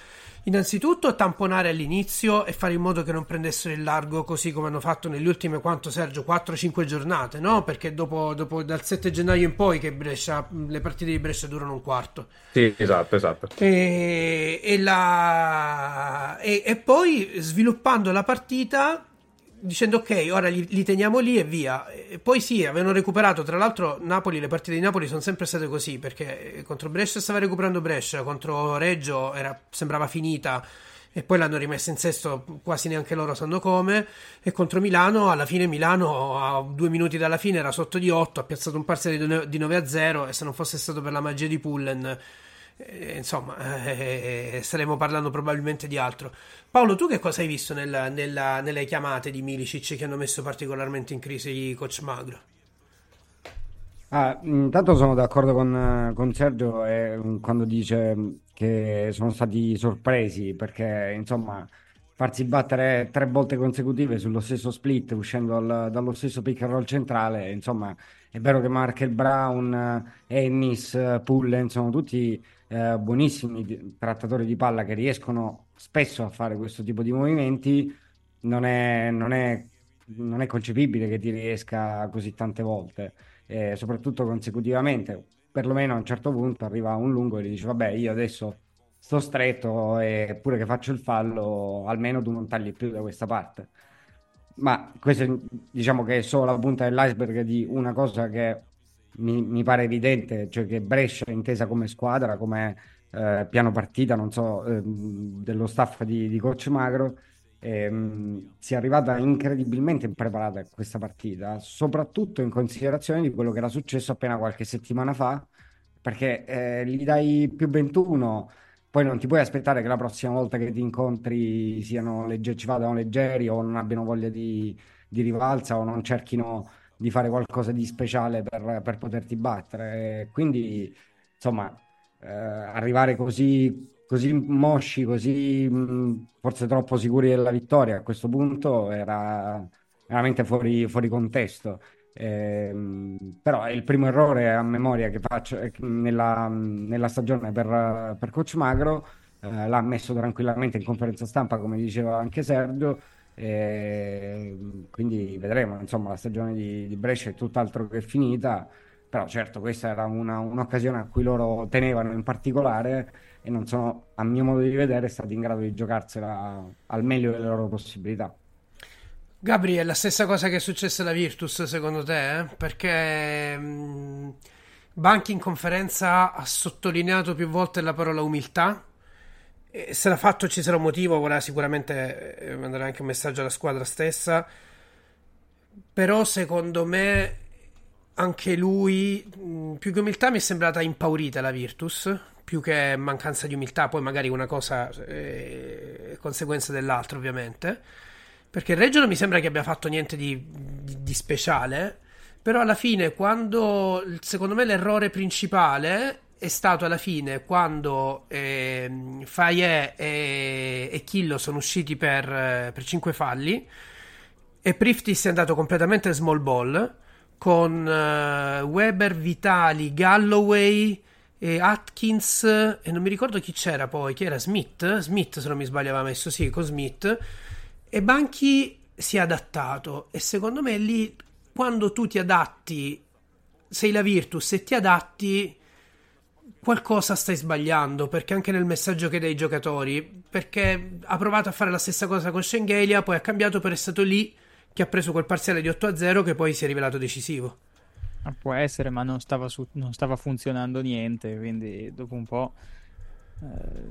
Innanzitutto tamponare all'inizio e fare in modo che non prendessero il largo così come hanno fatto nelle ultime quanto Sergio 4-5 giornate, no? Perché dopo, dopo, dal 7 gennaio in poi che Brescia, le partite di Brescia durano un quarto. Sì, esatto, esatto. E, e, la... e, e poi sviluppando la partita dicendo ok, ora li, li, teniamo lì e via. E poi sì, avevano recuperato, tra l'altro Napoli, le partite di Napoli sono sempre state così, perché contro Brescia stava recuperando Brescia, contro Reggio era, sembrava finita e poi l'hanno rimessa in sesto, quasi neanche loro sanno come, e contro Milano, alla fine Milano a due minuti dalla fine era sotto di 8, ha piazzato un parziale di 9 a 0 e se non fosse stato per la magia di Pullen eh, insomma, eh, staremo parlando probabilmente di altro. Paolo, tu che cosa hai visto nella, nella, nelle chiamate di Milicic che hanno messo particolarmente in crisi coach Magro? Ah, intanto sono d'accordo con, con Sergio eh, quando dice che sono stati sorpresi perché insomma farsi battere tre volte consecutive sullo stesso split uscendo dal, dallo stesso pick and roll centrale insomma è vero che Markel Brown, Ennis, Pullen sono tutti eh, buonissimi trattatori di palla che riescono spesso a fare questo tipo di movimenti, non è, non è, non è concepibile che ti riesca così tante volte, eh, soprattutto consecutivamente. Perlomeno a un certo punto arriva un lungo e gli dice vabbè io adesso sto stretto e pure che faccio il fallo almeno tu non tagli più da questa parte. Ma questo diciamo che è solo la punta dell'iceberg di una cosa che mi, mi pare evidente, cioè che Brescia è intesa come squadra, come eh, piano partita, non so, ehm, dello staff di, di Coach Magro, ehm, sia arrivata incredibilmente impreparata a questa partita, soprattutto in considerazione di quello che era successo appena qualche settimana fa, perché eh, gli dai più 21, poi non ti puoi aspettare che la prossima volta che ti incontri siano legge- ci vadano leggeri o non abbiano voglia di, di rivalsa o non cerchino di fare qualcosa di speciale per, per poterti battere. Quindi, insomma, eh, arrivare così, così mosci, così mh, forse troppo sicuri della vittoria a questo punto era veramente fuori, fuori contesto. Eh, però è il primo errore a memoria che faccio nella, nella stagione per, per Coach Magro. Eh, l'ha messo tranquillamente in conferenza stampa, come diceva anche Sergio. Eh, quindi vedremo. Insomma, la stagione di, di Brescia è tutt'altro che finita. Però certo questa era una, un'occasione a cui loro tenevano in particolare e non sono, a mio modo di vedere, stati in grado di giocarsela al meglio delle loro possibilità. Gabri, è la stessa cosa che è successa alla Virtus secondo te? Eh? Perché mh, Banchi in conferenza ha sottolineato più volte la parola umiltà. E se l'ha fatto ci sarà un motivo, vorrà sicuramente eh, mandare anche un messaggio alla squadra stessa. Però secondo me anche lui, più che umiltà, mi è sembrata impaurita la Virtus, più che mancanza di umiltà, poi magari una cosa è conseguenza dell'altra, ovviamente. Perché il Reggio non mi sembra che abbia fatto niente di, di, di speciale, però alla fine, quando secondo me l'errore principale è stato alla fine quando eh, Faye e, e Killo sono usciti per, per 5 falli e Priftis è andato completamente small ball con uh, Weber, Vitali, Galloway e Atkins e non mi ricordo chi c'era poi, chi era Smith? Smith se non mi sbaglio aveva messo, sì, con Smith e Banchi si è adattato e secondo me lì quando tu ti adatti sei la Virtus e ti adatti qualcosa stai sbagliando perché anche nel messaggio che dai ai giocatori perché ha provato a fare la stessa cosa con Schengelia poi ha cambiato per è stato lì che ha preso quel parziale di 8-0 che poi si è rivelato decisivo. Può essere, ma non stava, su- non stava, funzionando niente, quindi dopo un po' eh,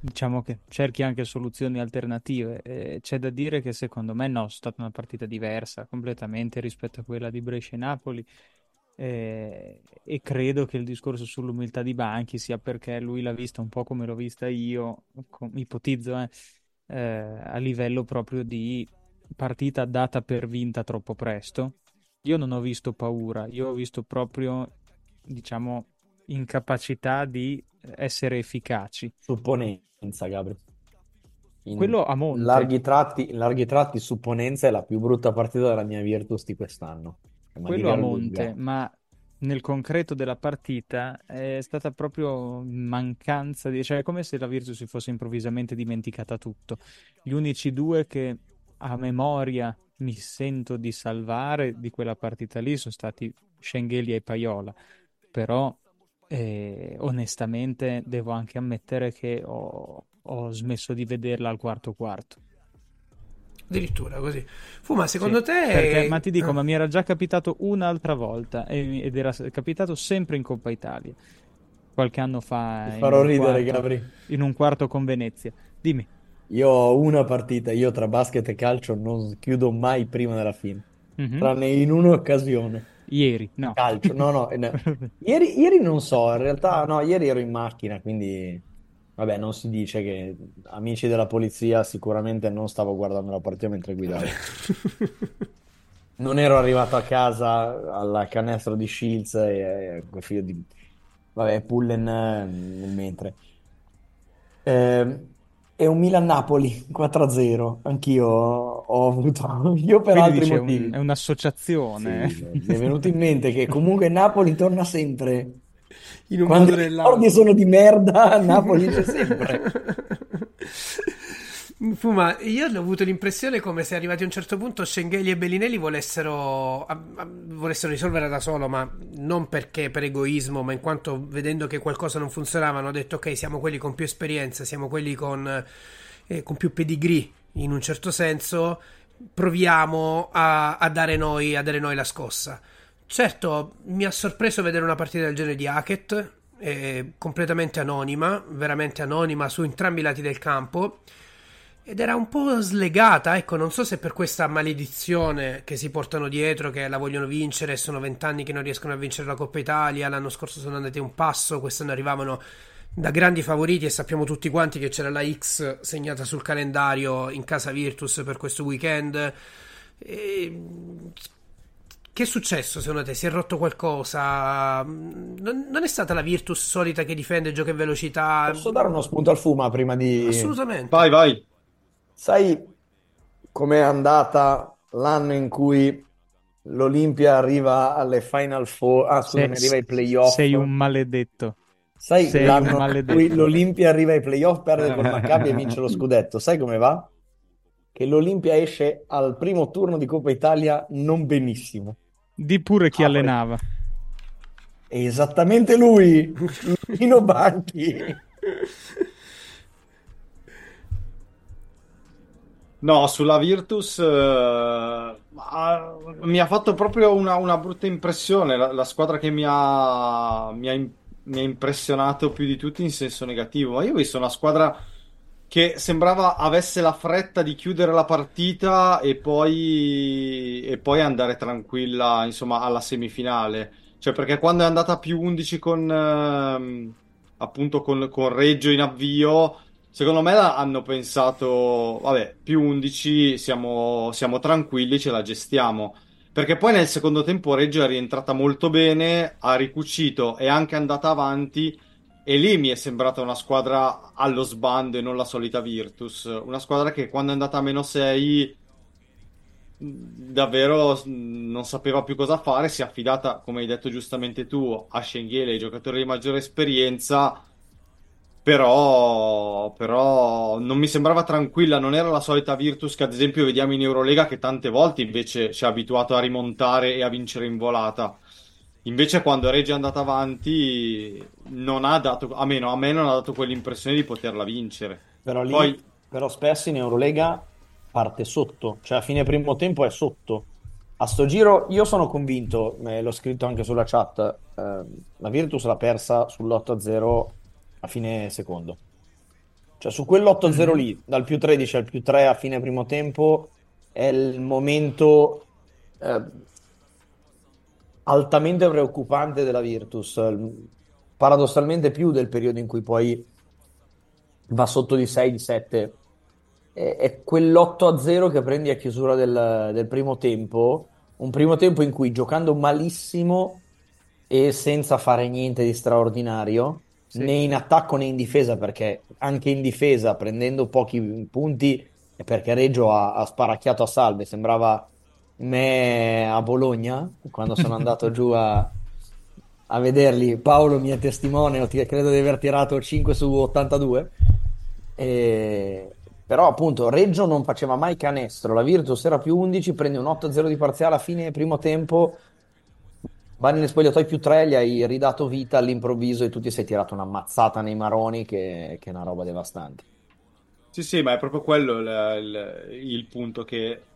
diciamo che cerchi anche soluzioni alternative. E c'è da dire che secondo me no, è stata una partita diversa completamente rispetto a quella di Brescia e Napoli. E, e credo che il discorso sull'umiltà di Banchi sia perché lui l'ha vista un po' come l'ho vista io, com- ipotizzo, eh, eh, a livello proprio di partita data per vinta troppo presto. Io non ho visto paura, io ho visto proprio, diciamo, incapacità di essere efficaci. Supponenza, Gabri. In Quello a monte. Larghi tratti, larghi tratti, supponenza è la più brutta partita della mia Virtus di quest'anno. Ma Quello a monte, ma nel concreto della partita è stata proprio mancanza di... cioè è come se la Virtus si fosse improvvisamente dimenticata tutto. Gli unici due che a memoria mi sento di salvare di quella partita lì sono stati Schengelia e Paiola, però eh, onestamente devo anche ammettere che ho, ho, smesso di vederla al quarto quarto. Addirittura così. Fu, ma secondo sì, te... Perché, ma ti dico, ah. ma mi era già capitato un'altra volta ed era capitato sempre in Coppa Italia, qualche anno fa. Ti farò ridere, quarto, Gabri. In un quarto con Venezia. Dimmi. Io ho una partita, io tra basket e calcio non chiudo mai prima della fine, mm-hmm. tranne in un'occasione. Ieri, no. Calcio, no, no. no. Ieri, ieri, non so, in realtà no, ieri ero in macchina, quindi vabbè, non si dice che amici della polizia sicuramente non stavo guardando la partita mentre guidavo. non ero arrivato a casa alla canestro di Shields e, e figlio di... Vabbè, Pullen eh, nel mentre. Eh, è un Milan-Napoli 4-0. Anch'io ho avuto. Io per Quindi altri dice, motivi. un- è un'associazione. Sì, mi è venuto in mente che comunque Napoli torna sempre. In un Quando i ricordi sono di merda, Napoli c'è sempre. Fuma, io ho avuto l'impressione come se arrivati a un certo punto Schengelli e Bellinelli volessero, a- a- volessero risolvere da solo, ma non perché per egoismo, ma in quanto vedendo che qualcosa non funzionava hanno detto ok, siamo quelli con più esperienza, siamo quelli con, eh, con più pedigree in un certo senso, proviamo a, a dare noi, a dare noi la scossa. certo, mi ha sorpreso vedere una partita del genere di Hackett, eh, completamente anonima, veramente anonima su entrambi i lati del campo. Ed era un po' slegata, ecco, non so se per questa maledizione che si portano dietro, che la vogliono vincere, sono vent'anni che non riescono a vincere la Coppa Italia, l'anno scorso sono andati un passo, quest'anno arrivavano da grandi favoriti e sappiamo tutti quanti che c'era la X segnata sul calendario in casa Virtus per questo weekend. E... Che è successo secondo te? Si è rotto qualcosa? Non, non, è stata la Virtus solita che difende, gioca in velocità? Posso dare uno spunto al Fuma prima di... Assolutamente. Vai, vai. Sai com'è andata l'anno in cui l'Olimpia arriva alle Final Four? Ah, scusami, arriva ai playoff. Sei un maledetto. Sai Sei l'anno un in maledetto. cui l'Olimpia arriva ai playoff, perde col Maccabi e vince lo scudetto. Sai come va? Che l'Olimpia esce al primo turno di Coppa Italia non benissimo. Di pure chi Ah, allenava. È esattamente lui, Lino Banchi. No, sulla Virtus eh, mi ha fatto proprio una, una brutta impressione. La, la squadra che mi ha, mi ha mi ha impressionato più di tutti in senso negativo. Ma io ho visto una squadra che sembrava avesse la fretta di chiudere la partita e poi, e poi andare tranquilla, insomma, alla semifinale. Cioè, perché quando è andata più 11 con, ehm, appunto, con, con Reggio in avvio. Secondo me hanno pensato, vabbè, più 11, siamo, siamo tranquilli, ce la gestiamo. Perché poi nel secondo tempo Reggio è rientrata molto bene, ha ricucito, è anche andata avanti e lì mi è sembrata una squadra allo sbando e non la solita Virtus. Una squadra che quando è andata a meno 6 davvero non sapeva più cosa fare, si è affidata, come hai detto giustamente tu, a Schenghele, ai giocatori di maggiore esperienza. Però, però non mi sembrava tranquilla, non era la solita Virtus che ad esempio vediamo in Eurolega che tante volte invece ci ha abituato a rimontare e a vincere in volata. Invece quando Reggio è andata avanti non ha dato, a meno, a me non ha dato quell'impressione di poterla vincere. Però lì, Poi, però spesso in Eurolega parte sotto, cioè a fine primo tempo è sotto. A sto giro io sono convinto, eh, l'ho scritto anche sulla chat, eh, la Virtus l'ha persa sull'8-0 a fine secondo. Cioè su quell'8-0 lì, dal più 13 al più 3 a fine primo tempo, è il momento eh, altamente preoccupante della Virtus, paradossalmente più del periodo in cui poi va sotto di 6, di 7. È, è quell'8-0 che prendi a chiusura del, del primo tempo, un primo tempo in cui giocando malissimo e senza fare niente di straordinario, Sì. né in attacco né in difesa, perché anche in difesa prendendo pochi punti è perché Reggio ha, ha sparacchiato a salve, sembrava me a Bologna quando sono andato giù a, a vederli. Paolo mi è testimone, credo di aver tirato 5 su 82. E- Però appunto Reggio non faceva mai canestro, la Virtus era più 11, prende un 8-0 di parziale a fine primo tempo, va nelle spogliatoi più 3, gli hai ridato vita all'improvviso e tu ti sei tirato una mazzata nei maroni che, che è una roba devastante. sì, sì, ma è proprio quello il, il- il punto che...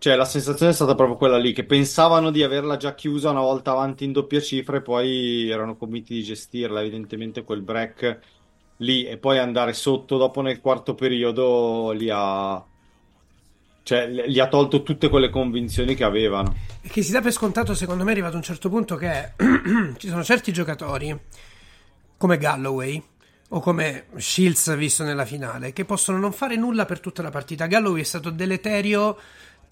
Cioè, la sensazione è stata proprio quella lì, che pensavano di averla già chiusa una volta avanti in doppia cifra e poi erano convinti di gestirla. Evidentemente quel break lì e poi andare sotto dopo nel quarto periodo li ha... Cioè, gli ha tolto tutte quelle convinzioni che avevano. E che si dà per scontato, secondo me, è arrivato a un certo punto che ci sono certi giocatori, come Galloway o come Shields visto nella finale, che possono non fare nulla per tutta la partita. Galloway è stato deleterio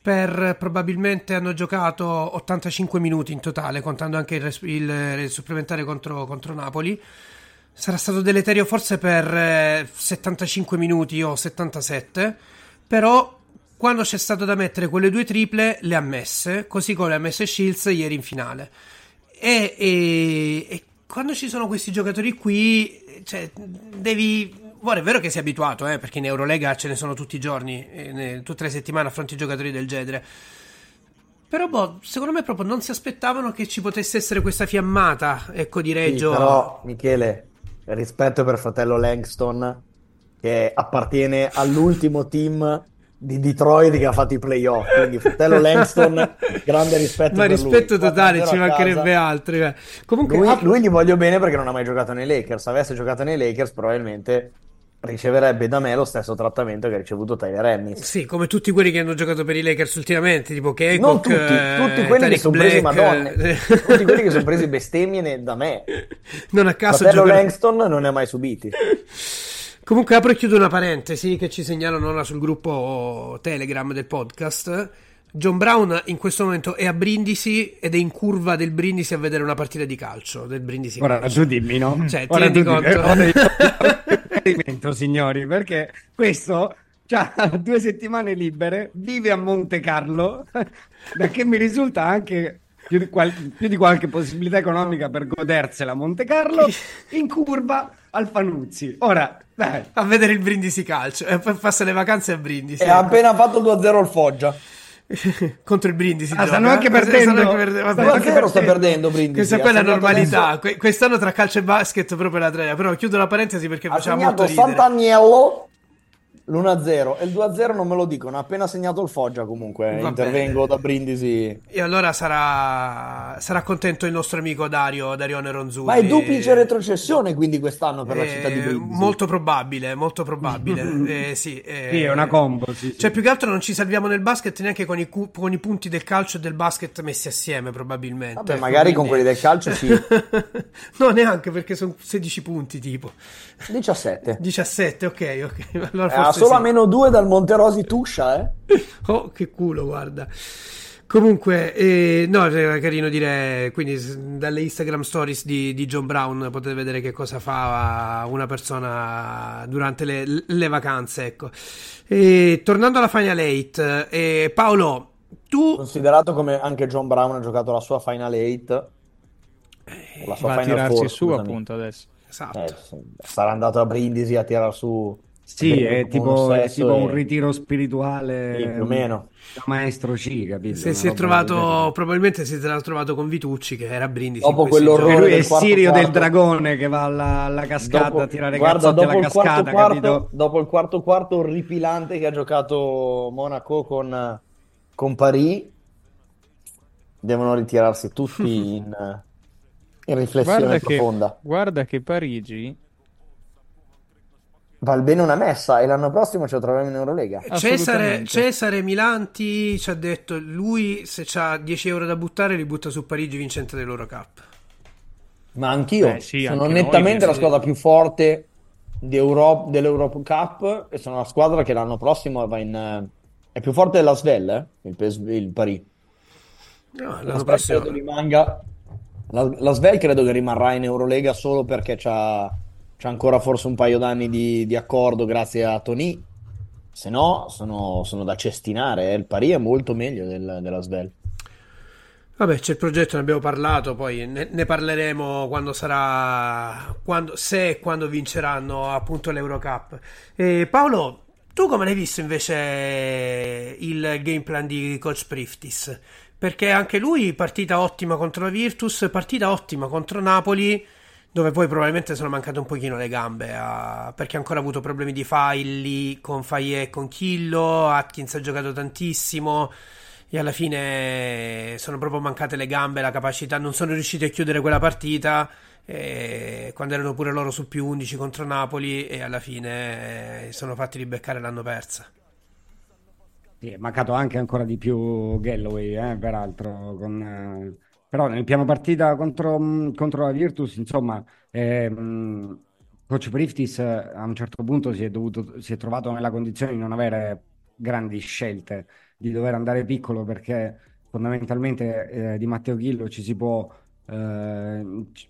per probabilmente hanno giocato 85 minuti in totale, contando anche il, il- il supplementare contro, contro Napoli. Sarà stato deleterio forse per eh, 75 minuti o 77, però quando c'è stato da mettere quelle due triple le ha messe, così come le ha messe Shields ieri in finale. E, e- e quando ci sono questi giocatori qui, cioè, devi... Ora è vero che sei abituato, eh, perché in Eurolega ce ne sono tutti i giorni, eh, tutte le settimane affronti giocatori del genere. Però, boh, secondo me proprio non si aspettavano che ci potesse essere questa fiammata, ecco, di Sì, Reggio. però Michele, rispetto per fratello Langston, che appartiene all'ultimo team di Detroit che ha fatto i playoff. Quindi fratello Langston, grande rispetto Ma rispetto lui. totale, 4-0 ci mancherebbe altro. eh. Comunque, Lui, ah, lui gli voglio bene perché non ha mai giocato nei Lakers. Se avesse giocato nei Lakers, probabilmente riceverebbe da me lo stesso trattamento che ha ricevuto Tyler Ennis. Sì, come tutti quelli che hanno giocato per i Lakers ultimamente, tipo Keiko, Non tutti, tutti quelli che sono presi madonne, tutti quelli che sono presi bestemmie da me. non a caso Fratello giocano- Langston non ne ha mai subiti. Comunque apro e chiudo una parentesi che ci segnalano ora sul gruppo Telegram del podcast. John Brown in questo momento è a Brindisi ed è in curva del Brindisi a vedere una partita di calcio. Del Brindisi Ora Calcio. tu dimmi, no? Cioè, ti Ora rendi tu dimmi- conto? ora signori, perché questo ha due settimane libere, vive a Monte Carlo, da che mi risulta anche più di, qual- più di qualche possibilità economica per godersela a Monte Carlo, in curva al Fanuzzi. Ora, dai. A vedere il Brindisi Calcio. E poi passa le vacanze a Brindisi. E ha appena fatto 2-0 il Foggia. Contro il Brindisi. Ah, stanno anche Stanno perdendo. anche perde- vabbè. Stanno anche 2-0 sta perdendo Brindisi. Questa qua è la normalità. Que- Quest'anno tra calcio e basket proprio la traia. Però chiudo la parentesi perché Ha faceva molto segnato ridere. Sant'Agnello l'1-0 e il 2-0 non me lo dicono, ha appena segnato il Foggia comunque. Va Intervengo da Brindisi. E allora sarà, sarà contento il nostro amico Dario, Darione Ronzulli. Ma è duplice retrocessione quindi quest'anno per la Eh, città di Brindisi. Molto probabile, molto probabile. Eh, sì, eh, Sì, è una combo, sì, sì. Cioè, più che altro non ci salviamo nel basket neanche con i, cu- con i punti del calcio e del basket messi assieme, probabilmente. Vabbè, magari con quelli del calcio sì. no, neanche perché sono 16 punti, tipo. 17. 17, ok, ok. Allora Eh, forse solo sì. a meno 2 dal Monterosi Tuscia, eh? Oh, che culo, guarda. Comunque, eh, no, era carino dire, quindi dalle Instagram stories di, di John Brown potete vedere che cosa fa una persona durante le, le vacanze, ecco. E, tornando alla Final 8, eh, Paolo, tu... Considerato come anche John Brown ha giocato la sua Final 8. La sua Va a Final tirarsi Four, su appunto adesso. Esatto. Eh, sarà andato a Brindisi a tirar su. Sì, è tipo, è tipo e- un ritiro spirituale Sì, più o meno. da maestro C, capito? Se si è trovato, del probabilmente si sarà trovato con Vitucci che era a Brindisi. Dopo quell'orrore. Che lui è del quarto Sirio del dragone che va alla, alla cascata Dopo- a tirare guarda, cazzotti dopo alla il, quarto cascata, quarto, capito? dopo il quarto quarto orripilante che ha giocato Monaco con, con Paris, devono ritirarsi tutti in, in riflessione Guarda che, profonda. guarda che Parigi Val bene una messa e l'anno prossimo ce lo troviamo in Eurolega. Cesare, Assolutamente. Cesare Milanti ci ha detto lui se ha 10 euro da buttare li butta su Parigi vincente dell'Eurocup. Ma anch'io Beh, sì, sono anche noi, nettamente la sì. squadra più forte Euro- dell'Europa Cup e sono la squadra che l'anno prossimo va in... eh, è più forte della Svel, eh? il, PS il Paris. No, La l'anno prossimo credo rimanga... La, la Svel credo che rimarrà in Eurolega solo perché c'ha, c'ha ancora forse un paio d'anni di, di accordo grazie a Tony. Se no, sono, sono da cestinare. eh. Il Paris è molto meglio del- della Svel. Vabbè, c'è il progetto, ne abbiamo parlato, poi ne, ne parleremo quando sarà, quando, se e quando vinceranno appunto l'Eurocup. E Paolo, tu come l'hai visto invece il game plan di Coach Priftis? Perché anche lui partita ottima contro la Virtus, partita ottima contro Napoli, dove poi probabilmente sono mancate un pochino le gambe, a- perché ha ancora avuto problemi di falli con Fayet e con Chillo, Atkins ha giocato tantissimo e alla fine sono proprio mancate le gambe, la capacità, non sono riusciti a chiudere quella partita eh, quando erano pure loro su più 11 contro Napoli e alla fine eh, sono fatti ribeccare e l'hanno persa. Sì, è mancato anche ancora di più Galloway, eh, peraltro. Con, eh, però nel piano partita contro, contro la Virtus, insomma, ehm, Coach Priftis eh, a un certo punto si è, dovuto, si è trovato nella condizione di non avere grandi scelte, di dover andare piccolo perché fondamentalmente eh, di Matteo Ghillo ci si può... eh, ci,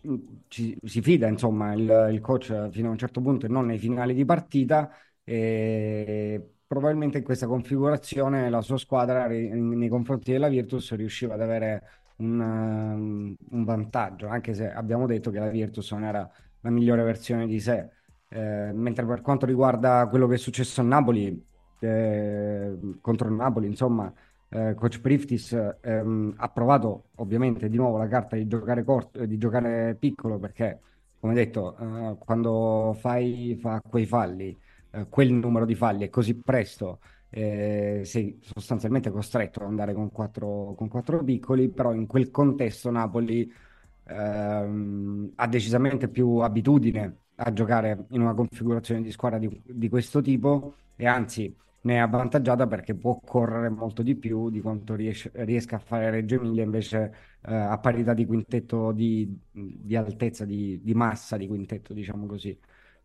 ci- si fida insomma il, il coach fino a un certo punto e non nei finali di partita e probabilmente in questa configurazione la sua squadra nei confronti della Virtus riusciva ad avere un, um, un vantaggio, anche se abbiamo detto che la Virtus non era la migliore versione di sé. Eh, mentre per quanto riguarda quello che è successo a Napoli, eh, contro Napoli, insomma, eh, Coach Priftis ehm, ha provato ovviamente di nuovo la carta di giocare corto, di giocare piccolo perché, come detto, eh, quando fai fa quei falli, eh, quel numero di falli e così presto eh, sei sostanzialmente costretto ad andare con quattro, con quattro piccoli, però in quel contesto Napoli ehm, ha decisamente più abitudine a giocare in una configurazione di squadra di, di questo tipo e anzi ne è avvantaggiata perché può correre molto di più di quanto riesce, riesca a fare Reggio Emilia invece eh, a parità di quintetto di, di altezza, di, di, massa di quintetto, diciamo così.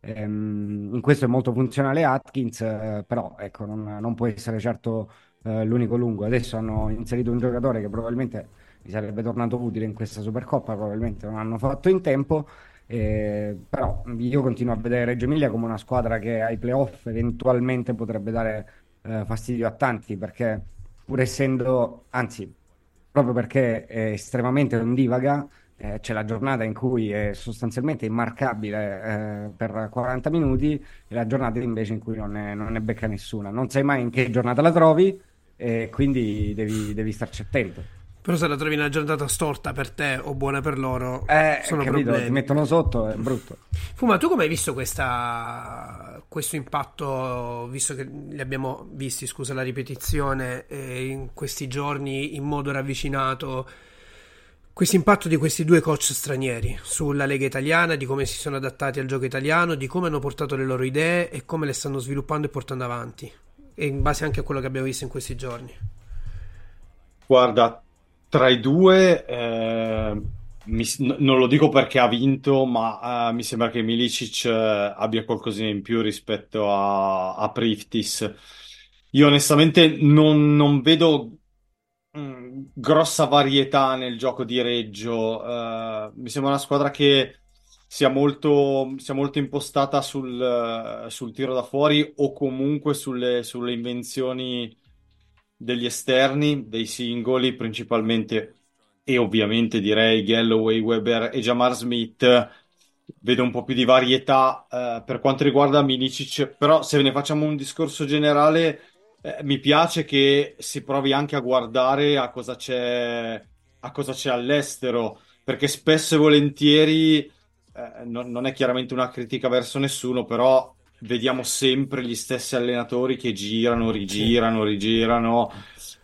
Ehm, in questo è molto funzionale Atkins, eh, però ecco, non, non, può essere certo eh, l'unico lungo. Adesso hanno inserito un giocatore che probabilmente mi sarebbe tornato utile in questa Supercoppa, probabilmente non hanno fatto in tempo. Eh, però io continuo a vedere Reggio Emilia come una squadra che ai playoff eventualmente potrebbe dare eh, fastidio a tanti perché pur essendo, anzi, proprio perché è estremamente ondivaga, eh, c'è la giornata in cui è sostanzialmente immarcabile eh, per 40 minuti e la giornata invece in cui non ne, non ne becca nessuna. Non sai mai in che giornata la trovi e quindi devi, devi starci attento. Però se la trovi una giornata storta per te o buona per loro, eh, sono capito, problemi. Ti mettono sotto, è brutto. Fuma, tu come hai visto questa, questo impatto, visto che li abbiamo visti, scusa la ripetizione, eh, in questi giorni in modo ravvicinato, questo impatto di questi due coach stranieri sulla Lega italiana, di come si sono adattati al gioco italiano, di come hanno portato le loro idee e come le stanno sviluppando e portando avanti, e in base anche a quello che abbiamo visto in questi giorni. Guarda, tra i due, eh, mi, non lo dico perché ha vinto, ma uh, mi sembra che Milicic uh, abbia qualcosina in più rispetto a, a Priftis. Io onestamente non, non vedo mm, grossa varietà nel gioco di Reggio. Uh, mi sembra una squadra che sia molto, sia molto impostata sul, sul, tiro da fuori o comunque sulle, sulle invenzioni degli esterni, dei singoli principalmente, e ovviamente direi Galloway, Weber e Jamar Smith. Vedo un po' più di varietà eh, per quanto riguarda Milicic, però se ne facciamo un discorso generale, eh, mi piace che si provi anche a guardare a cosa c'è, a cosa c'è all'estero, perché spesso e volentieri, eh, non, non è chiaramente una critica verso nessuno, però vediamo sempre gli stessi allenatori che girano, rigirano, rigirano.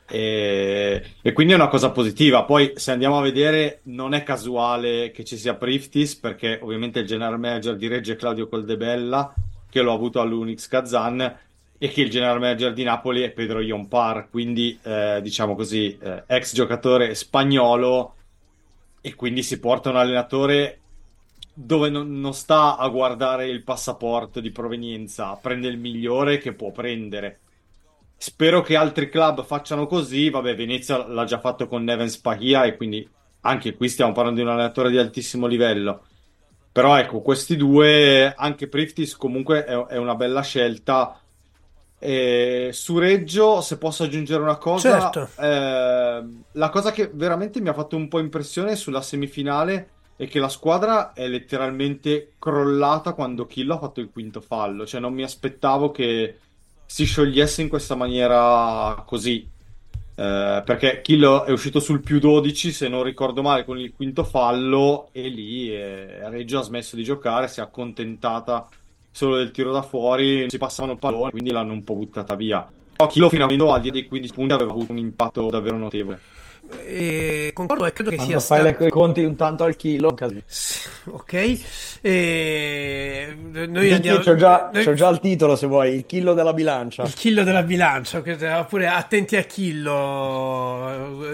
E, e, quindi è una cosa positiva. Poi, se andiamo a vedere, non è casuale che ci sia Priftis, perché ovviamente il general manager di Reggio è Claudio Coldebella, che l'ho avuto all'Unix Kazan, e che il general manager di Napoli è Pedro Iompar, quindi eh, diciamo così, eh, ex giocatore spagnolo, e quindi si porta un allenatore dove non, non, sta a guardare il passaporto di provenienza, prende il migliore che può prendere. Spero che altri club facciano così. Vabbè, Venezia l'ha già fatto con Neven Spahia e quindi anche qui stiamo parlando di un allenatore di altissimo livello. Però ecco, questi due, anche Priftis comunque è, è una bella scelta. E su Reggio, se posso aggiungere una cosa, certo. eh, la cosa che veramente mi ha fatto un po' impressione sulla semifinale è che la squadra è letteralmente crollata quando Killo ha fatto il quinto fallo. Cioè, non mi aspettavo che si sciogliesse in questa maniera così. Eh, perché Killo è uscito sul più 12, se non ricordo male, con il quinto fallo, e lì eh, Reggio ha smesso di giocare, si è accontentata solo del tiro da fuori, si passavano il pallone, quindi l'hanno un po' buttata via. Però Killo fino a quando al di dei 15 punti aveva avuto un impatto davvero notevole. E concordo e credo che Quando sia fai stato... le conti un tanto al chilo ok. E noi andiamo c'ho, già, noi... c'ho già il titolo se vuoi il chilo della bilancia. Il chilo della bilancia oppure attenti a chillo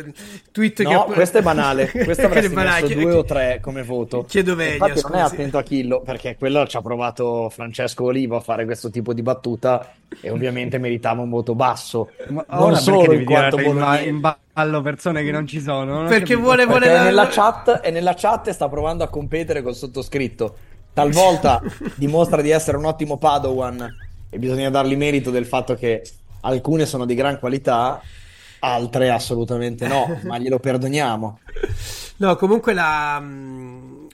tweet no che... questo è banale questo avresti banale, messo chiedo, due o tre come voto. Chiedo meglio infatti scusi. non è attento a chillo perché quello ci ha provato Francesco Olivo a fare questo tipo di battuta e ovviamente meritava un voto basso. Ma non solo in quanto tirare in, ba- Ballo persone che non ci sono non perché vuole, vuole perché la- è nella chat è nella chat e sta provando a competere col sottoscritto. Talvolta dimostra di essere un ottimo Padawan e bisogna dargli merito del fatto che alcune sono di gran qualità altre assolutamente no ma glielo perdoniamo. No comunque la mh,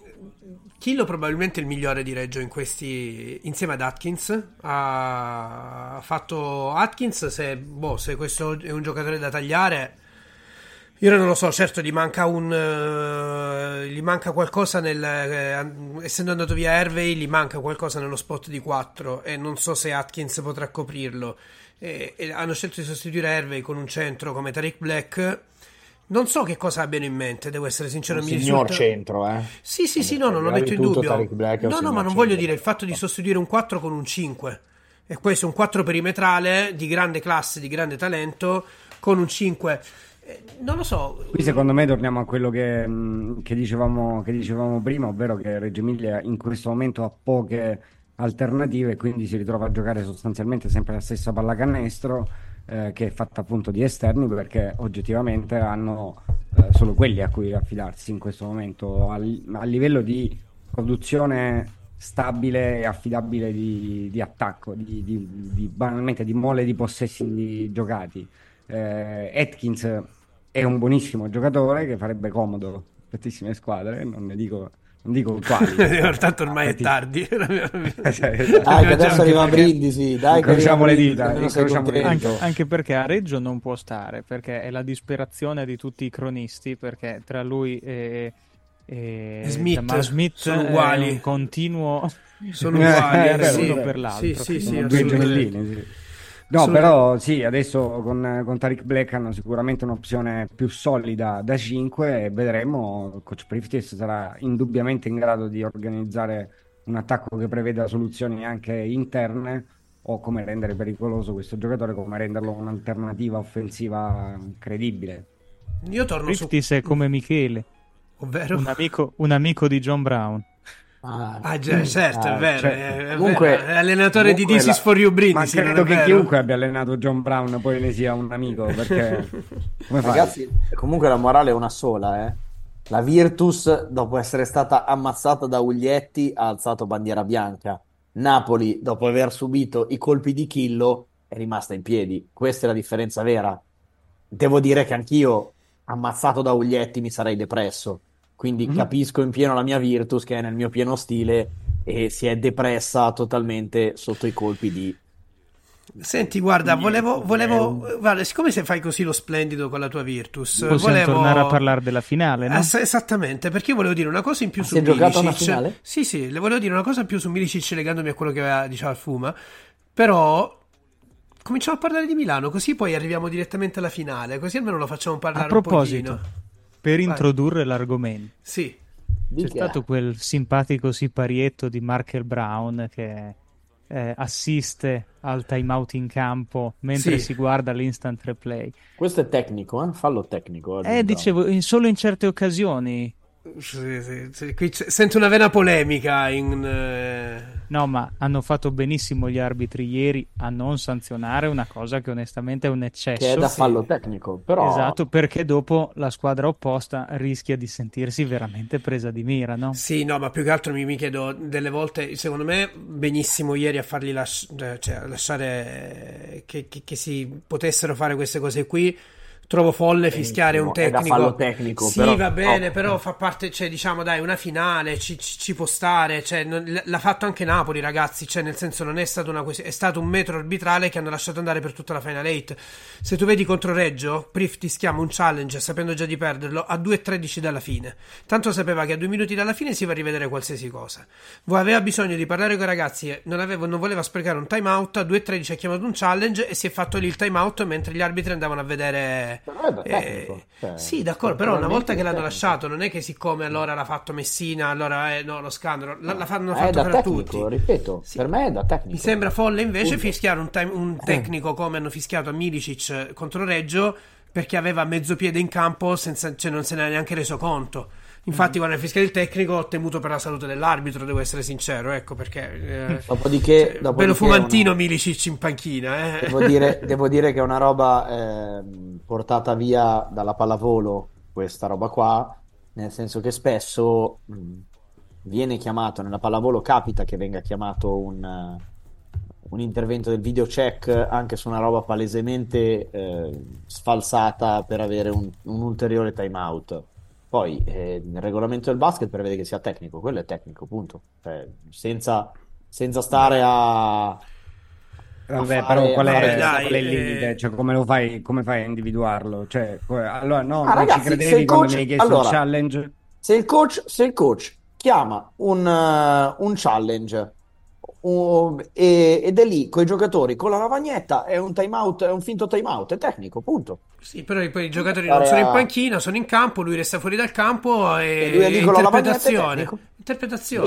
Killo probabilmente il migliore di Reggio in questi insieme ad Atkins. Ha fatto Atkins se, boh, se questo è un giocatore da tagliare io non lo so, certo gli manca un uh, gli manca qualcosa nel eh, essendo andato via Hervey, gli manca qualcosa nello spot di 4 e non so se Atkins potrà coprirlo. e, e hanno scelto di sostituire Hervey con un centro come Tariq Black. Non so che cosa abbiano in mente, devo essere sincero. Un mi signor risulta- centro, eh. Sì, sì, sì, no, non lo metto in dubbio. Black No, no, ma non voglio dire il fatto di sostituire un 4 con un 5. E questo è un 4 perimetrale di grande classe, di grande talento, con un 5. Eh, Non lo so. Qui secondo me torniamo a quello che, che dicevamo, che dicevamo prima, ovvero che Reggio Emilia in questo momento ha poche alternative e quindi si ritrova a giocare sostanzialmente sempre la stessa pallacanestro eh, che è fatta appunto di esterni perché oggettivamente hanno eh, solo quelli a cui affidarsi in questo momento al- a livello di produzione stabile e affidabile di, di attacco, di, di- di- banalmente di mole di possessi giocati. Eh, Atkins è un buonissimo giocatore che farebbe comodo tantissime squadre, non ne dico, non dico quali. Tanto ormai è Tanti- tardi. Esatto. Dai, che adesso arriva Brindisi, dai, Incrociamo le dita, incrociamo le. Anche, anche perché a Reggio non può stare, perché è la disperazione di tutti i cronisti, perché tra lui e, e Smith Jamal Smith sono è uguali. un continuo Sono uguali, Eh, sì. uno per l'altro. Sì, sì, sì, due gemellini, sì. No, però sì, adesso con, con Tariq Black hanno sicuramente un'opzione più solida da 5 e vedremo. Coach Priftis sarà indubbiamente in grado di organizzare un attacco che preveda soluzioni anche interne o come rendere pericoloso questo giocatore, come renderlo un'alternativa offensiva credibile. Io torno su. Riftis è come Michele, Ovvero? un amico, un amico di John Brown. Ah, già, certo, è Ah, vero. certo. È, è Comunque- vero. È allenatore di comunque This la- is for you Ma Brindisi, non credo è che vero? chiunque abbia allenato John Brown poi ne sia un amico, perché? Ragazzi, comunque la morale è una sola, eh. La Virtus, dopo essere stata ammazzata da Uglietti, ha alzato bandiera bianca. Napoli, dopo aver subito i colpi di Chillo, è rimasta in piedi. Questa è la differenza vera. Devo dire che anch'io, ammazzato da Uglietti, mi sarei depresso. Quindi Mhm. capisco in pieno la mia Virtus, che è nel mio pieno stile, e si è depressa totalmente sotto i colpi di Senti, guarda, volevo, volevo guarda, siccome se fai così lo splendido con la tua Virtus, Possiamo volevo... tornare a parlare della finale, no? Ass- esattamente, perché io volevo dire una cosa in più Ma su si è giocata una Milicic. finale? Sì, sì, le volevo dire una cosa in più su Milicic legandomi a quello che aveva, diceva Fuma, però cominciamo a parlare di Milano, così poi arriviamo direttamente alla finale, così almeno lo facciamo parlare A proposito, un pochino. Per Vai. introdurre l'argomento, Sì, c'è che? stato quel simpatico siparietto di Markel Brown che eh, assiste al timeout in campo mentre Sì. si guarda l'instant replay. Questo è tecnico, eh? Fallo tecnico. Eh, dicevo, in- solo in certe occasioni. Sì, sì, sì, qui c'è- sento una vena polemica in... eh, No, ma hanno fatto benissimo gli arbitri ieri a non sanzionare una cosa che onestamente è un eccesso. che è da Sì. fallo tecnico, però Esatto, perché dopo la squadra opposta rischia di sentirsi veramente presa di mira, no? Sì, no, ma più che altro mi, mi chiedo delle volte, secondo me, benissimo ieri a farli lasci- cioè, lasciare che, che- che si potessero fare queste cose qui. Trovo folle fischiare un tecnico. tecnico, Sì, però- va bene, oh. però fa parte, cioè, diciamo, dai, una finale ci, ci- può stare. Cioè, non- l'ha fatto anche Napoli, ragazzi. Cioè, nel senso, non è stato una questione, è stato un metro arbitrale che hanno lasciato andare per tutta la Final 8. Se tu vedi contro Reggio, Prif ti schiama un challenge sapendo già di perderlo a 2.13 dalla fine. Tanto sapeva che a due minuti dalla fine si va a rivedere qualsiasi cosa. Aveva bisogno di parlare con i ragazzi, non, aveva- non voleva sprecare un timeout. A 2.13 ha chiamato un challenge e si è fatto lì il timeout mentre gli arbitri andavano a vedere. Però è da eh, tecnico, cioè, sì, d'accordo, però una volta che l'hanno tecnico. lasciato, non è che siccome allora l'ha fatto Messina, allora eh, no, lo scandalo, la, la fanno da per tecnico, tutti. ripeto, Sì. per me è da tecnico. Mi sembra folle invece Punto. fischiare un, time- un tecnico come hanno fischiato a Milicic contro Reggio perché aveva mezzo piede in campo senza, cioè non se ne era neanche reso conto. Infatti, Mm. quando è fischiato il tecnico, ho temuto per la salute dell'arbitro, devo essere sincero, ecco perché. eh, Dopodiché, cioè, dopodiché bello fumantino una- Milicic in panchina, eh. Devo dire, devo dire che è una roba ehm, portata via dalla pallavolo, questa roba qua, nel senso che spesso mh, viene chiamato, nella pallavolo capita che venga chiamato un, eh, un intervento del video check anche su una roba palesemente eh, sfalsata per avere un, un ulteriore timeout. Poi eh, il regolamento del basket prevede che sia tecnico, quello è tecnico, punto. Cioè, senza, senza stare a... Vabbè, a però fare- qual è, fare- dai, qual è il eh. limite? Cioè, come lo fai, come fai a individuarlo? Cioè, allora, no, Ah, non ragazzi, ci credevi quando coach- mi hai chiesto allora- il challenge? Se il coach, se il coach chiama un, eh, un challenge e- ed è lì con i giocatori, con la lavagnetta, è un time out, è un finto time out, è tecnico, punto. Sì, però poi i giocatori non sono in panchina, sono in campo, lui resta fuori dal campo e, E lui è lì con la interpretazione.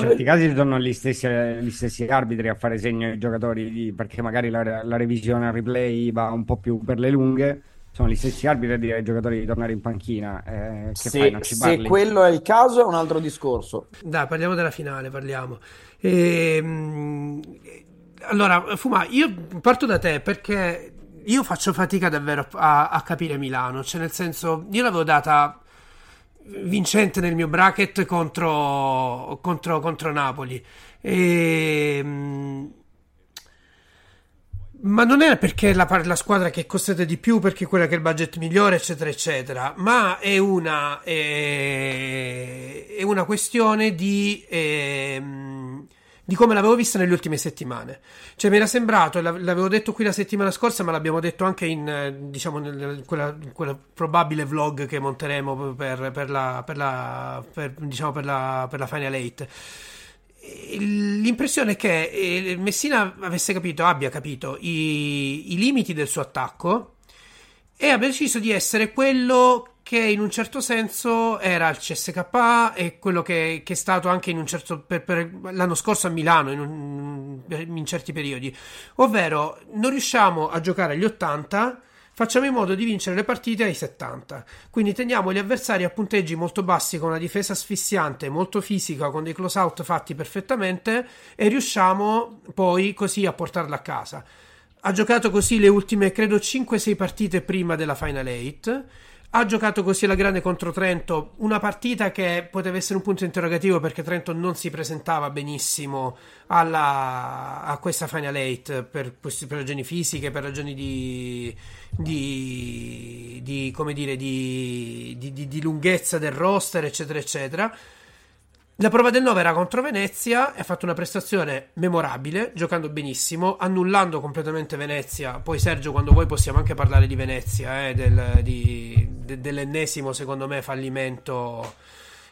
In certi casi sono gli stessi, gli stessi arbitri a fare segno ai giocatori di- perché magari la, la revisione al replay va un po' più per le lunghe. Sono gli stessi arbitri a dire ai giocatori di tornare in panchina. Eh, che Se, fai? Non ci se quello è il caso è un altro discorso. Dai, parliamo della finale, parliamo. Ehm, allora, Fuma, io parto da te perché io faccio fatica davvero a, a capire Milano, cioè nel senso, io l'avevo data vincente nel mio bracket contro, contro, contro Napoli. Ehm, ma non è perché la, la squadra che costata di più, perché è quella che ha il budget migliore, eccetera, eccetera, ma è una, eh, è una questione di, ehm, di come l'avevo vista nelle ultime settimane. Cioè, mi era sembrato, l'av- l'avevo detto qui la settimana scorsa, ma l'abbiamo detto anche in, diciamo, quella, quella probabile vlog che monteremo per, per la, per la, per, diciamo, la, per la Final 8. L'impressione è che eh, Messina avesse capito, abbia capito i, i limiti del suo attacco e abbia deciso di essere quello che in un certo senso era il CSKA e quello che, che è stato anche in un certo per, per l'anno scorso a Milano in, un- in certi periodi, ovvero non riusciamo a giocare agli 80 facciamo in modo di vincere le partite ai 70. Quindi teniamo gli avversari a punteggi molto bassi con una difesa asfissiante, molto fisica, con dei close out fatti perfettamente e riusciamo poi così a portarla a casa. Ha giocato così le ultime, credo, 5-6 partite prima della Final 8. Ha giocato così alla grande contro Trento, una partita che poteva essere un punto interrogativo perché Trento non si presentava benissimo alla- a questa Final 8 per, per ragioni fisiche, per ragioni di, di, di, dire, di, di- di- di lunghezza del roster, eccetera, eccetera. La prova del 9 era contro Venezia e ha fatto una prestazione memorabile, giocando benissimo, annullando completamente Venezia. Poi Sergio, quando vuoi possiamo anche parlare di Venezia, eh, del- di- de- dell'ennesimo, secondo me, fallimento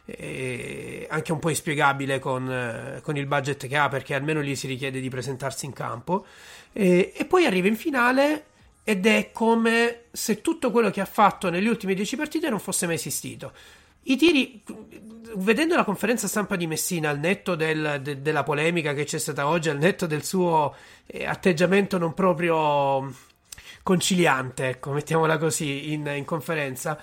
eh, anche un po' inspiegabile con, eh, con il budget che ha, perché almeno gli si richiede di presentarsi in campo. E, poi arriva in finale ed è come se tutto quello che ha fatto nelle ultime 10 partite non fosse mai esistito. I tiri, vedendo la conferenza stampa di Messina, al netto del- de- della polemica che c'è stata oggi, al netto del suo eh, atteggiamento non proprio conciliante, ecco, mettiamola così, in, in conferenza.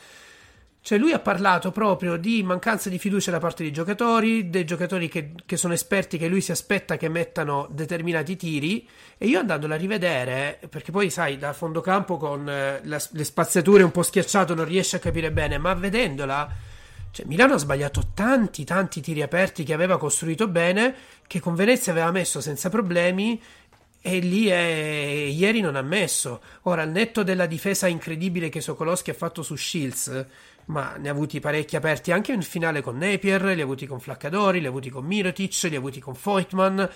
Cioè, lui ha parlato proprio di mancanza di fiducia da parte dei giocatori, dei giocatori che, che sono esperti, che lui si aspetta che mettano determinati tiri. E io andandola a rivedere, perché poi sai, da fondo campo con eh, la- le spaziature un po' schiacciato non riesce a capire bene, ma vedendola, cioè, Milano ha sbagliato tanti, tanti tiri aperti che aveva costruito bene, che con Venezia aveva messo senza problemi. E lì è... ieri non ha messo. Ora, al netto della difesa incredibile che Sokolowski ha fatto su Shields, ma ne ha avuti parecchi aperti anche nel finale con Napier, li ha avuti con Flaccadori, li ha avuti con Mirotic, li ha avuti con Voigtman.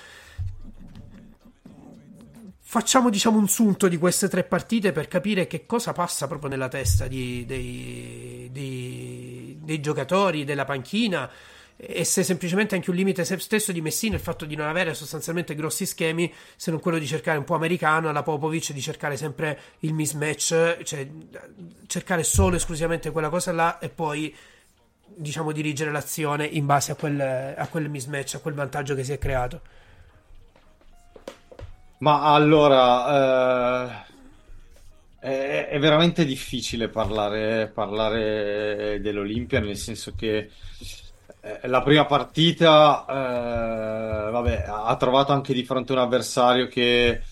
Facciamo diciamo un sunto di queste tre partite per capire che cosa passa proprio nella testa di- dei, dei- dei giocatori, della panchina e se semplicemente anche un limite stesso di Messina il fatto di non avere sostanzialmente grossi schemi se non quello di cercare un po' americano alla Popovic di cercare sempre il mismatch cioè cercare solo esclusivamente quella cosa là e poi diciamo dirigere l'azione in base a quel, a quel mismatch a quel vantaggio che si è creato Ma allora, eh, è, è veramente difficile parlare, parlare dell'Olimpia, nel senso che eh, la prima partita, eh, vabbè, ha trovato anche di fronte un avversario che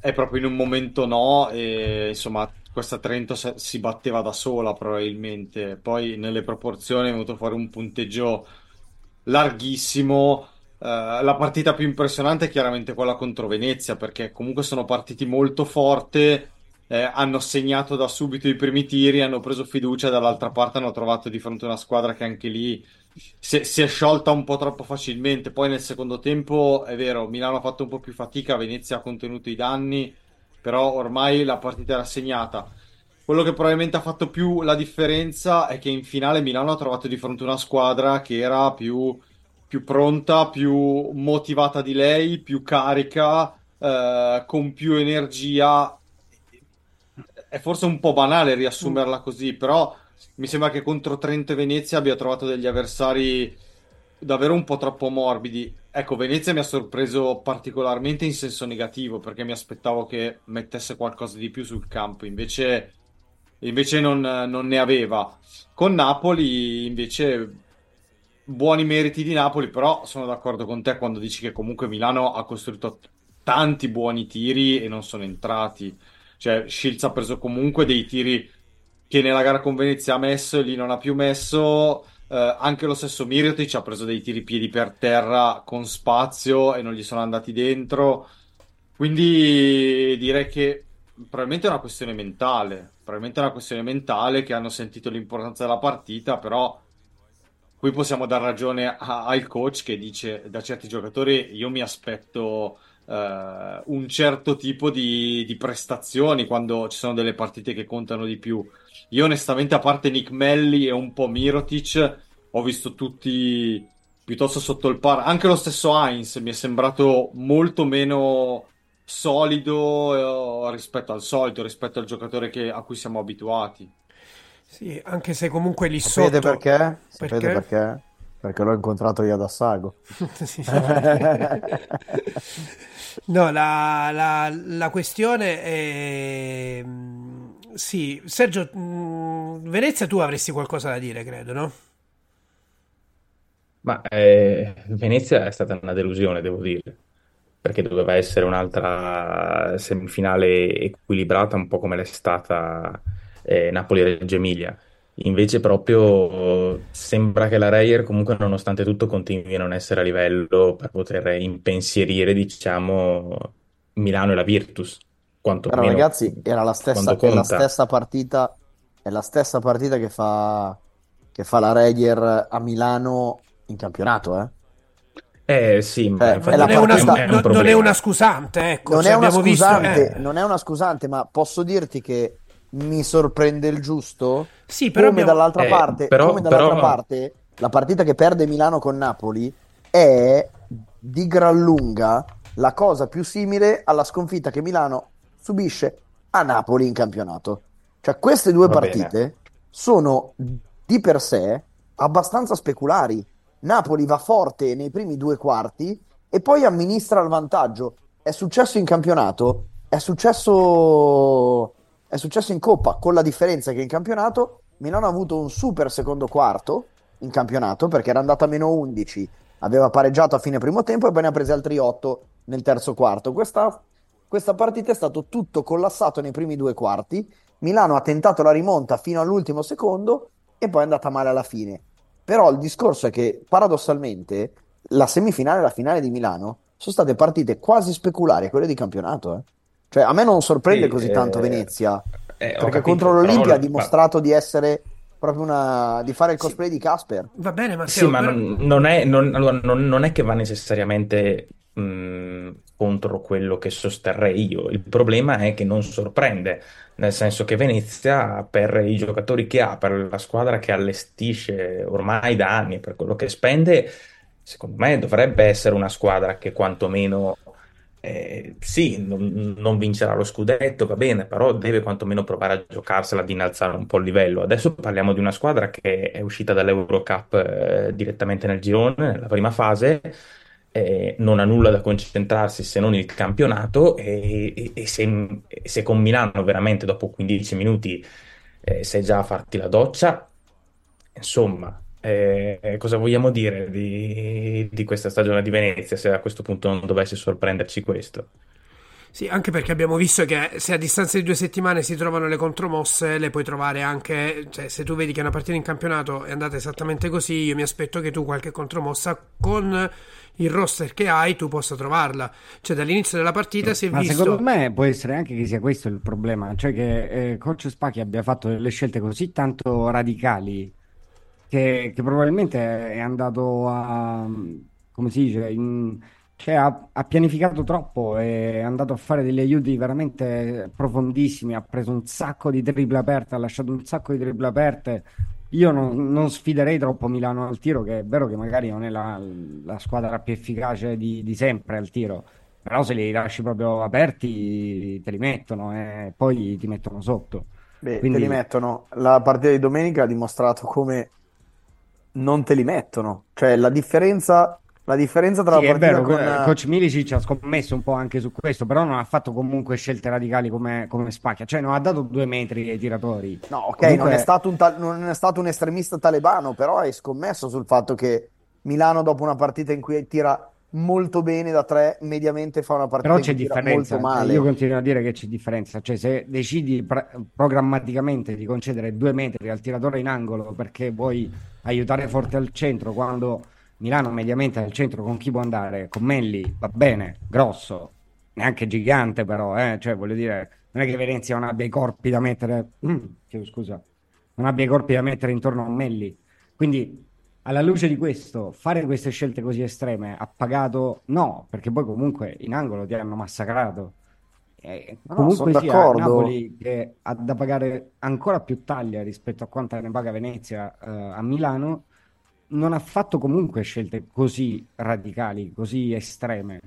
è proprio in un momento no, e insomma, questa Trento si batteva da sola probabilmente. Poi nelle proporzioni è venuto fuori un punteggio larghissimo. Eh, la partita più impressionante è chiaramente quella contro Venezia, perché comunque sono partiti molto forte, eh, hanno segnato da subito i primi tiri, hanno preso fiducia, dall'altra parte hanno trovato di fronte una squadra che anche lì si, si è sciolta un po' troppo facilmente. Poi nel secondo tempo, è vero, Milano ha fatto un po' più fatica, Venezia ha contenuto i danni, però ormai la partita era segnata. Quello che probabilmente ha fatto più la differenza è che in finale Milano ha trovato di fronte una squadra che era più più pronta, più motivata di lei, più carica, eh, con più energia. È forse un po' banale riassumerla così, però mi sembra che contro Trento e Venezia abbia trovato degli avversari davvero un po' troppo morbidi. Ecco, Venezia mi ha sorpreso particolarmente in senso negativo perché mi aspettavo che mettesse qualcosa di più sul campo, invece, invece non, non ne aveva. Con Napoli, invece, buoni meriti di Napoli, però sono d'accordo con te quando dici che comunque Milano ha costruito tanti buoni tiri e non sono entrati. Cioè, Shields ha preso comunque dei tiri che nella gara con Venezia ha messo e lì non ha più messo. Eh, anche lo stesso Mirotic ha preso dei tiri piedi per terra con spazio e non gli sono andati dentro. Quindi direi che probabilmente è una questione mentale. Probabilmente è una questione mentale che hanno sentito l'importanza della partita, però qui possiamo dar ragione a- al coach che dice da certi giocatori io mi aspetto eh, un certo tipo di, di prestazioni quando ci sono delle partite che contano di più. Io onestamente, a parte Nick Melli e un po' Mirotic, ho visto tutti piuttosto sotto il par. Anche lo stesso Heinz mi è sembrato molto meno solido eh, rispetto al solito, rispetto al giocatore che- a cui siamo abituati. Sì, anche se comunque lì Sapete sotto... perché? Sapete Perché? perché? Perché l'ho incontrato io ad Assago. Sì. No, la, la- la questione è... mm, Sì, Sergio, mm, Venezia tu avresti qualcosa da dire, credo, no? Ma eh, Venezia è stata una delusione, devo dire, perché doveva essere un'altra semifinale equilibrata, un po' come l'è stata eh, Napoli-Reggio Emilia. Invece proprio sembra che la Reyer comunque nonostante tutto continui a non essere a livello per poter impensierire, diciamo, Milano e la Virtus, Però quantomeno ragazzi, era la stessa, è la stessa partita, è la stessa partita che fa, che fa la Reyer a Milano in campionato, eh? Eh sì, ma infatti è Non è una, è un non- non è una scusante, ecco, Non cioè, è una abbiamo visto... scusante, eh. non è una scusante, ma posso dirti che mi sorprende il giusto? Sì, però come abbiamo- dall'altra Eh, parte, però- come dall'altra però- parte, la partita che perde Milano con Napoli è di gran lunga la cosa più simile alla sconfitta che Milano subisce a Napoli in campionato. Cioè, queste due Va partite sono di per sé abbastanza speculari. Napoli va forte nei primi due quarti e poi amministra il vantaggio. È successo in campionato, è successo, è successo in Coppa, con la differenza che in campionato Milano ha avuto un super secondo quarto in campionato perché era andata a meno 11, aveva pareggiato a fine primo tempo e poi ne ha presi altri 8 nel terzo quarto. Questa, questa partita è stato tutto collassato nei primi due quarti. Milano ha tentato la rimonta fino all'ultimo secondo e poi è andata male alla fine. Però il discorso è che paradossalmente la semifinale e la finale di Milano sono state partite quasi speculari, quelle di campionato. eh. Cioè, a me non sorprende Sì, così eh, tanto Venezia, eh, perché capito, contro l'Olimpia ha dimostrato di essere proprio una... di fare il cosplay di Casper. Va bene, Matteo, Sì, ma però- non, non è, non- allora, non- non è che va necessariamente mh, contro quello che sosterrei io. Il problema è che non sorprende, nel senso che Venezia, per i giocatori che ha, per la squadra che allestisce ormai da anni, per quello che spende, secondo me dovrebbe essere una squadra che quantomeno eh, sì, non, non vincerà lo scudetto, va bene, però deve quantomeno provare a giocarsela, ad innalzare un po' il livello. Adesso parliamo di una squadra che è uscita dall'Eurocup eh, direttamente nel girone, nella prima fase, eh, non ha nulla da concentrarsi se non il campionato e, e- e se, se con Milano veramente dopo 15 minuti eh, sei già a farti la doccia, insomma, eh, cosa vogliamo dire di, di questa stagione di Venezia se a questo punto non dovesse sorprenderci questo? Sì, anche perché abbiamo visto che se a distanza di due settimane si trovano le contromosse, le puoi trovare anche, cioè se tu vedi che una partita in campionato è andata esattamente così, io mi aspetto che tu qualche contromossa con il roster che hai tu possa trovarla. Cioè dall'inizio della partita si è Ma visto... secondo me può essere anche che sia questo il problema, cioè che eh, Coach Spacchi abbia fatto delle scelte così tanto radicali che, che probabilmente è andato a, come si dice, in- cioè ha, ha pianificato troppo, è andato a fare degli aiuti veramente profondissimi, ha preso un sacco di triple aperte, ha lasciato un sacco di triple aperte io non, non sfiderei troppo Milano al tiro, che è vero che magari non è la, la squadra più efficace di, di sempre al tiro, però se li lasci proprio aperti te li mettono e poi ti mettono sotto. Beh, Quindi- te li mettono. La partita di domenica ha dimostrato come non te li mettono. Cioè, la differenza, la differenza tra Sì, la è partita vero, con... co- coach Milicic ha scommesso un po' anche su questo, però non ha fatto comunque scelte radicali come, come Spacchia, cioè non ha dato due metri ai tiratori. No, ok, Comunque- non è stato un, tal- non è stato un estremista talebano, però hai scommesso sul fatto che Milano, dopo una partita in cui tira molto bene da tre, mediamente fa una partita Però c'è differenza, molto male. io continuo a dire che c'è differenza, cioè se decidi pra- programmaticamente di concedere due metri al tiratore in angolo perché vuoi aiutare forte al centro, quando Milano mediamente al centro con chi può andare? Con Melli, va bene, grosso, neanche gigante però, eh? Cioè voglio dire, non è che Venezia non abbia i corpi da mettere, Mm, scusa, non abbia i corpi da mettere intorno a Melli, quindi alla luce di questo, fare queste scelte così estreme ha pagato? No, perché poi comunque in angolo ti hanno massacrato. E No, no, comunque sia, d'accordo. Napoli che ha da pagare ancora più taglia rispetto a quanta ne paga Venezia eh, a Milano, non ha fatto comunque scelte così radicali, così estreme.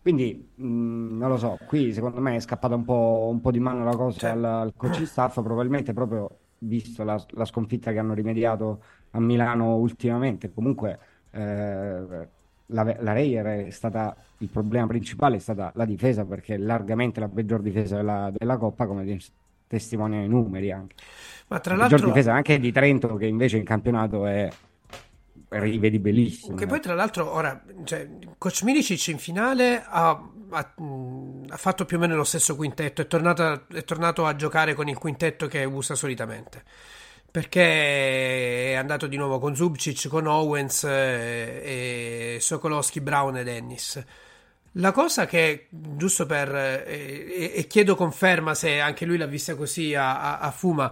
Quindi mh, non lo so, qui secondo me è scappata un po', un po' di mano la cosa al, al coaching staff, probabilmente proprio visto la, la sconfitta che hanno rimediato a Milano ultimamente. Comunque eh, la, la Reyer è stata il problema principale, è stata la difesa perché è largamente la peggior difesa della, della Coppa, come tes- testimoniano i numeri anche. Ma tra La peggior l'altro, difesa anche di Trento, che invece in campionato è rivedibilissimo. che poi tra l'altro ora, cioè, coach Milicic in finale ha, ha, ha fatto più o meno lo stesso quintetto, è tornato, è tornato a giocare con il quintetto che usa solitamente. Perché è andato di nuovo con Zubcic, con Owens eh, e Sokolowski, Brown e Dennis. La cosa che, giusto per, eh, e, e chiedo conferma se anche lui l'ha vista così a, a- a Fuma,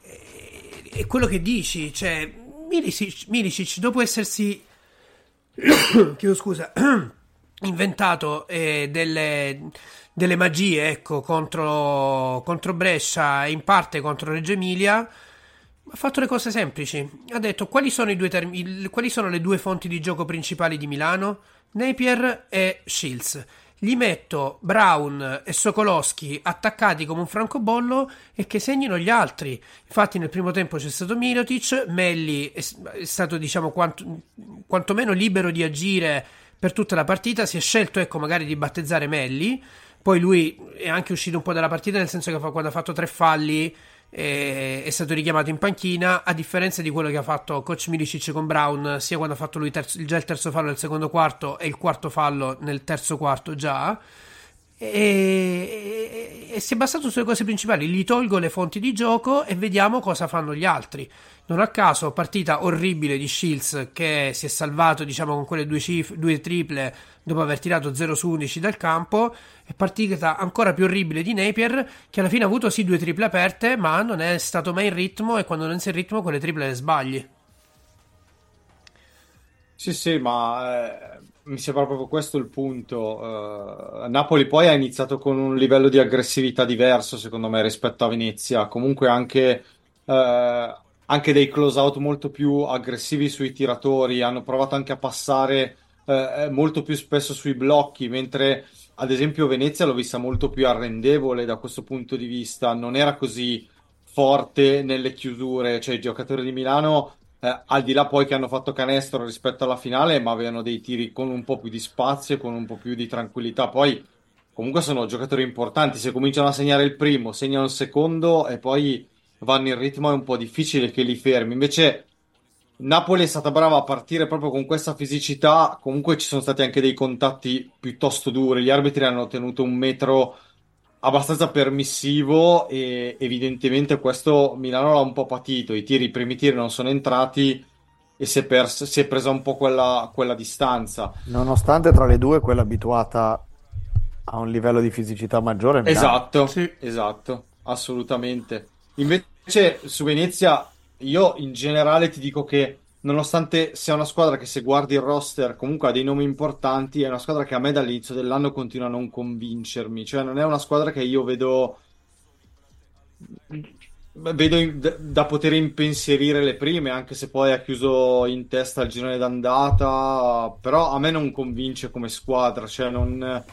eh, è quello che dici, cioè Milicic, Milicic dopo essersi, chiedo scusa, inventato eh, delle, delle magie, ecco, contro, contro Brescia e in parte contro Reggio Emilia, ha fatto le cose semplici. Ha detto quali sono, term- il- quali sono le due fonti di gioco principali di Milano? Napier e Shields. Gli metto Brown e Sokolowski attaccati come un francobollo e che segnino gli altri. Infatti, nel primo tempo c'è stato Mirotic, Melli è, è stato, diciamo, quanto, quantomeno libero di agire per tutta la partita. Si è scelto, ecco, magari di battezzare Melli. Poi lui è anche uscito un po' dalla partita, nel senso che quando ha fatto tre falli eh, è stato richiamato in panchina, a differenza di quello che ha fatto coach Milicic con Brown, sia quando ha fatto lui terzo- già il terzo fallo nel secondo quarto e il quarto fallo nel terzo quarto già. E, e- e si è basato sulle cose principali. Gli tolgo le fonti di gioco e vediamo cosa fanno gli altri. Non a caso, partita orribile di Shields che si è salvato, diciamo, con quelle due, cif- due triple dopo aver tirato 0 su 11 dal campo. E partita ancora più orribile di Napier che alla fine ha avuto sì due triple aperte, ma non è stato mai in ritmo. E quando non sei in ritmo, quelle triple le sbagli. Sì, sì, ma eh, mi sembra proprio questo il punto. Eh, Napoli poi ha iniziato con un livello di aggressività diverso, secondo me, rispetto a Venezia. Comunque anche, eh, anche dei close out molto più aggressivi sui tiratori. Hanno provato anche a passare eh, molto più spesso sui blocchi, mentre ad esempio Venezia l'ho vista molto più arrendevole da questo punto di vista. Non era così forte nelle chiusure, cioè i giocatori di Milano eh, al di là poi che hanno fatto canestro rispetto alla finale, ma avevano dei tiri con un po' più di spazio, con un po' più di tranquillità. Poi comunque sono giocatori importanti, se cominciano a segnare il primo, segnano il secondo e poi vanno in ritmo è un po' difficile che li fermi. Invece Napoli è stata brava a partire proprio con questa fisicità, comunque ci sono stati anche dei contatti piuttosto duri, gli arbitri hanno tenuto un metro abbastanza permissivo e evidentemente questo Milano l'ha un po' patito, i tiri, i primi tiri non sono entrati e si è, pers- si è presa un po' quella, quella distanza. Nonostante tra le due quella abituata a un livello di fisicità maggiore. Milano. Esatto, esatto, assolutamente. Invece su Venezia io in generale ti dico che nonostante sia una squadra che se guardi il roster comunque ha dei nomi importanti, è una squadra che a me dall'inizio dell'anno continua a non convincermi, cioè non è una squadra che io vedo Vedo in- da poter impensierire le prime, anche se poi ha chiuso in testa il girone d'andata, però a me non convince come squadra, cioè non...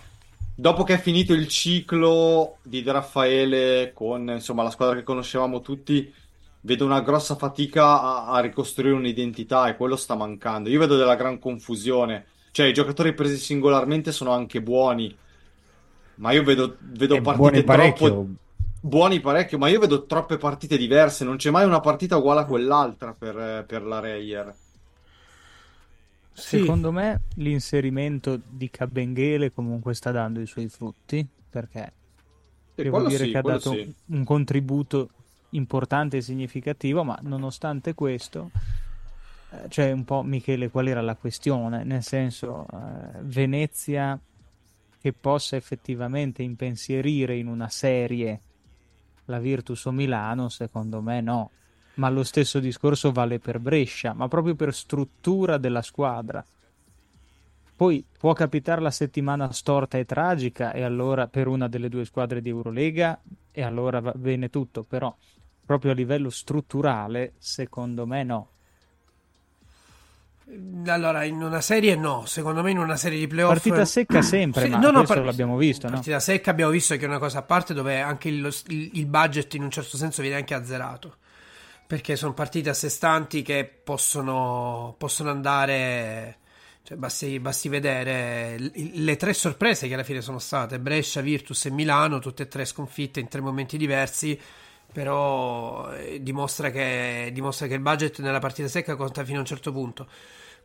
Dopo che è finito il ciclo di De Raffaele con, insomma, la squadra che conoscevamo tutti, vedo una grossa fatica a, a ricostruire un'identità e quello sta mancando. Io vedo della gran confusione, cioè i giocatori presi singolarmente sono anche buoni, ma io vedo, vedo E partite buoni parecchio. troppo buoni parecchio, ma io vedo troppe partite diverse, non c'è mai una partita uguale a quell'altra per, per la Reyer. Secondo me l'inserimento di Cabengele comunque sta dando i suoi frutti, perché Sì, devo dire sì, che ha dato sì. un contributo importante e significativo, ma nonostante questo, cioè un po' Michele, qual era la questione? Nel senso, eh, Venezia che possa effettivamente impensierire in una serie la Virtus o Milano, secondo me no. Ma lo stesso discorso vale per Brescia, ma proprio per struttura della squadra. Poi può capitare la settimana storta e tragica, e allora per una delle due squadre di Eurolega, e allora va bene tutto, però proprio a livello strutturale, secondo me no. Allora, in una serie no, secondo me in una serie di playoff... Partita secca sempre, Sì, ma no, no, par- l'abbiamo visto, no? Partita secca abbiamo visto che è una cosa a parte dove anche il, il- il budget in un certo senso viene anche azzerato. Perché sono partite a sé stanti che possono, possono andare... Cioè, basti, basti vedere le tre sorprese che alla fine sono state Brescia, Virtus e Milano, tutte e tre sconfitte in tre momenti diversi. Però eh, dimostra che, dimostra che il budget nella partita secca conta fino a un certo punto.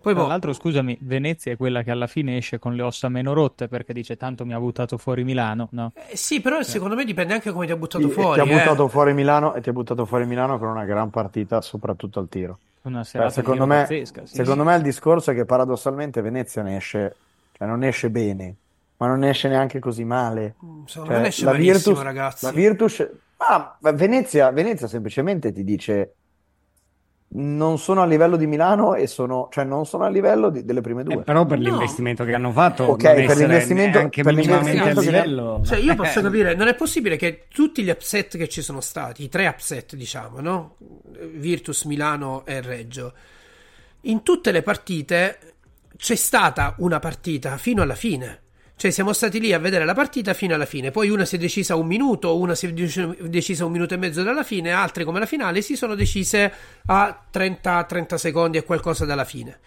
Poi Tra boh, l'altro, scusami, Venezia è quella che alla fine esce con le ossa meno rotte perché dice tanto mi ha buttato fuori Milano, no? eh, sì, però secondo me dipende anche come ti ha buttato Sì, fuori. ti ha eh. buttato fuori Milano e ti ha buttato fuori Milano con una gran partita, soprattutto al tiro. Una serata secondo di me, pazzesca, sì, secondo sì. me il discorso è che paradossalmente Venezia ne esce, cioè non esce bene, ma non esce neanche così male. Secondo me ne Cioè, esce la malissimo, Virtus, ragazzi. la Virtus, ma Venezia, Venezia semplicemente ti dice non sono a livello di Milano e sono, cioè non sono a livello di- delle prime due. Eh, però per No. l'investimento che hanno fatto, Ok, non per essere l'investimento- neanche per minimamente a l'investimento che- livello. Cioè, io Eh, posso capire, non è possibile che tutti gli upset che ci sono stati, i tre upset, diciamo, no? Virtus, Milano e Reggio, in tutte le partite c'è stata una partita fino alla fine. Cioè, siamo stati lì a vedere la partita fino alla fine. Poi una si è decisa un minuto, una si è dec- decisa un minuto e mezzo dalla fine, altre come la finale si sono decise a 30-30 secondi e qualcosa dalla fine.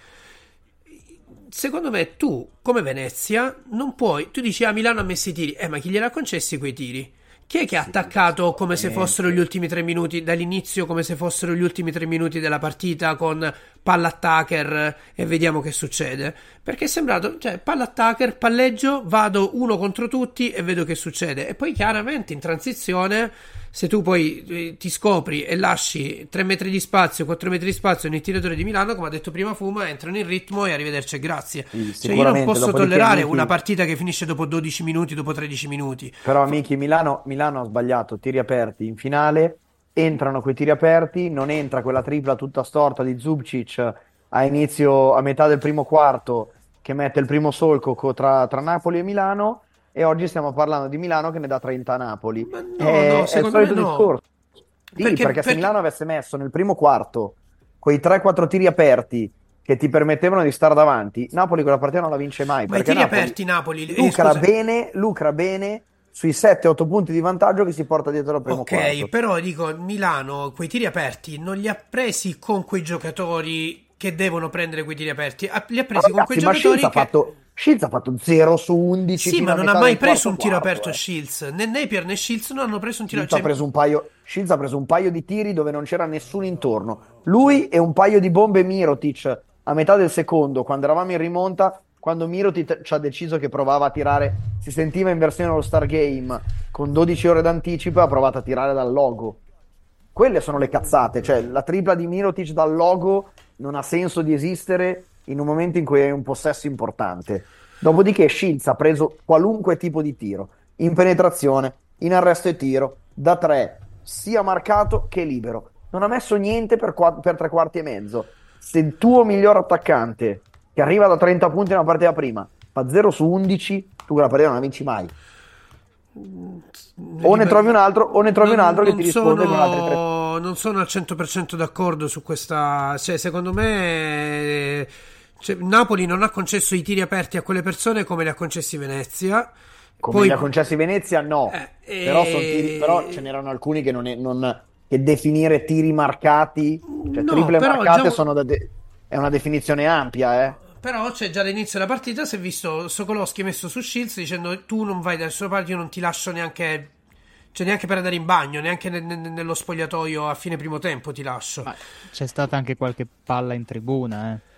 Secondo me tu come Venezia non puoi tu dici a Milano ha messo i tiri. Eh ma chi gliel'ha concessi quei tiri chi è che ha attaccato come se fossero gli ultimi tre minuti dall'inizio come se fossero gli ultimi tre minuti della partita con palla attacker e vediamo che succede. Perché è sembrato cioè palla attacker palleggio vado uno contro tutti e vedo che succede. E poi chiaramente in transizione se tu poi eh, ti scopri e lasci 3 metri di spazio, 4 metri di spazio nei tiratori di Milano, come ha detto prima Fuma, entrano in ritmo e arrivederci e grazie. Sì, Cioè io non posso tollerare una partita che finisce dopo 12 minuti, dopo 13 minuti. Però, amici, Milano, Milano ha sbagliato tiri aperti in finale. Entrano quei tiri aperti, non entra quella tripla tutta storta di Zubcic a inizio, a metà del primo quarto, che mette il primo solco co- tra, tra Napoli e Milano. E oggi stiamo parlando di Milano che ne dà 30 a Napoli. no, è, no, è il solito no. discorso. Sì, Perché- perché, se perché- Milano avesse messo nel primo quarto quei 3-4 tiri aperti che ti permettevano di stare davanti, Napoli quella partita non la vince mai. Ma i tiri Napoli aperti Napoli, eh, lucra bene, lucra bene sui 7-8 punti di vantaggio che si porta dietro al primo Ok, quarto. però dico Milano quei tiri aperti non li ha presi con quei giocatori che devono prendere quei tiri aperti, li ha presi con quei Ragazzi, ma giocatori Shields ha che fatto, Shields ha fatto 0 su 11 Sì, ma non ha mai preso un tiro quarto, aperto eh. Shields. Né Napier né Shields non hanno preso un tiro ha cioè, paio, Shields ha preso un paio di tiri dove non c'era nessuno intorno. Lui e un paio di bombe Mirotic a metà del secondo, quando eravamo in rimonta, quando Mirotic ci ha deciso che provava a tirare, si sentiva in versione All Star Game con 12 ore d'anticipo e ha provato a tirare dal logo. Quelle sono le cazzate, cioè la tripla di Mirotic dal logo non ha senso di esistere in un momento in cui hai un possesso importante. Dopodiché Shields ha preso qualunque tipo di tiro, in penetrazione, in arresto e tiro, da tre, sia marcato che libero. Non ha messo niente per, qua- per tre quarti e mezzo. Se il tuo miglior attaccante, che arriva da 30 punti nella partita prima, fa 0 su 11, tu quella partita non la vinci mai. O ne trovi un altro, o ne trovi un altro che non ti risponde sono- con altri tre. Non sono al 100% d'accordo su questa. Cioè, secondo me. Cioè, Napoli non ha concesso i tiri aperti a quelle persone come li ha concessi Venezia. Come Poi- li ha concessi Venezia, no. eh, però, son tiri- però ce n'erano alcuni che non, è- non- che definire tiri marcati, cioè No, triple marcate, già- sono da de- è una definizione ampia, eh. Però c'è già all'inizio della partita si è visto Sokolowski messo su Shields dicendo tu non vai da nessuna parte, io non ti lascio neanche, cioè neanche per andare in bagno, neanche ne- ne- nello spogliatoio a fine primo tempo ti lascio. C'è stata anche qualche palla in tribuna, eh.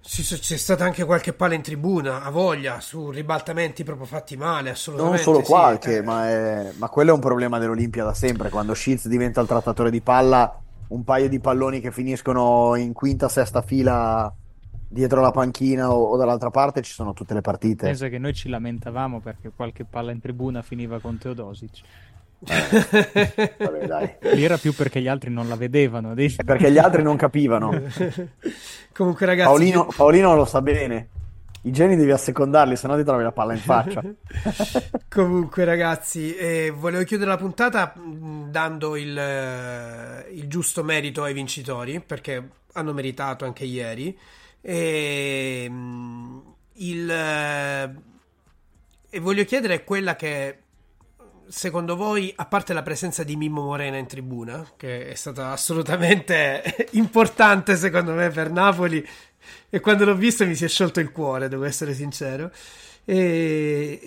Sì, c'è stata anche qualche palla in tribuna, a voglia, su ribaltamenti proprio fatti male, Non assolutamente. solo sì. qualche, ma, è- ma quello è un problema dell'Olimpia da sempre. Quando Shields diventa il trattatore di palla, un paio di palloni che finiscono in quinta, sesta fila dietro la panchina o, o dall'altra parte ci sono tutte le partite. Pensa che noi ci lamentavamo perché qualche palla in tribuna finiva con Teodosic. Vabbè, dai. Lì era più perché gli altri non la vedevano. perché gli altri non capivano. Comunque ragazzi, Paolino, Paolino lo sa bene. I geni devi assecondarli, se no ti trovi la palla in faccia. Comunque, ragazzi, eh, volevo chiudere la puntata mh, dando il, eh, il giusto merito ai vincitori perché hanno meritato anche ieri. E, mh, il, eh, e voglio chiedere quella che secondo voi, a parte la presenza di Mimmo Morena in tribuna, che è stata assolutamente importante secondo me per Napoli, e quando l'ho visto mi si è sciolto il cuore, devo essere sincero. E,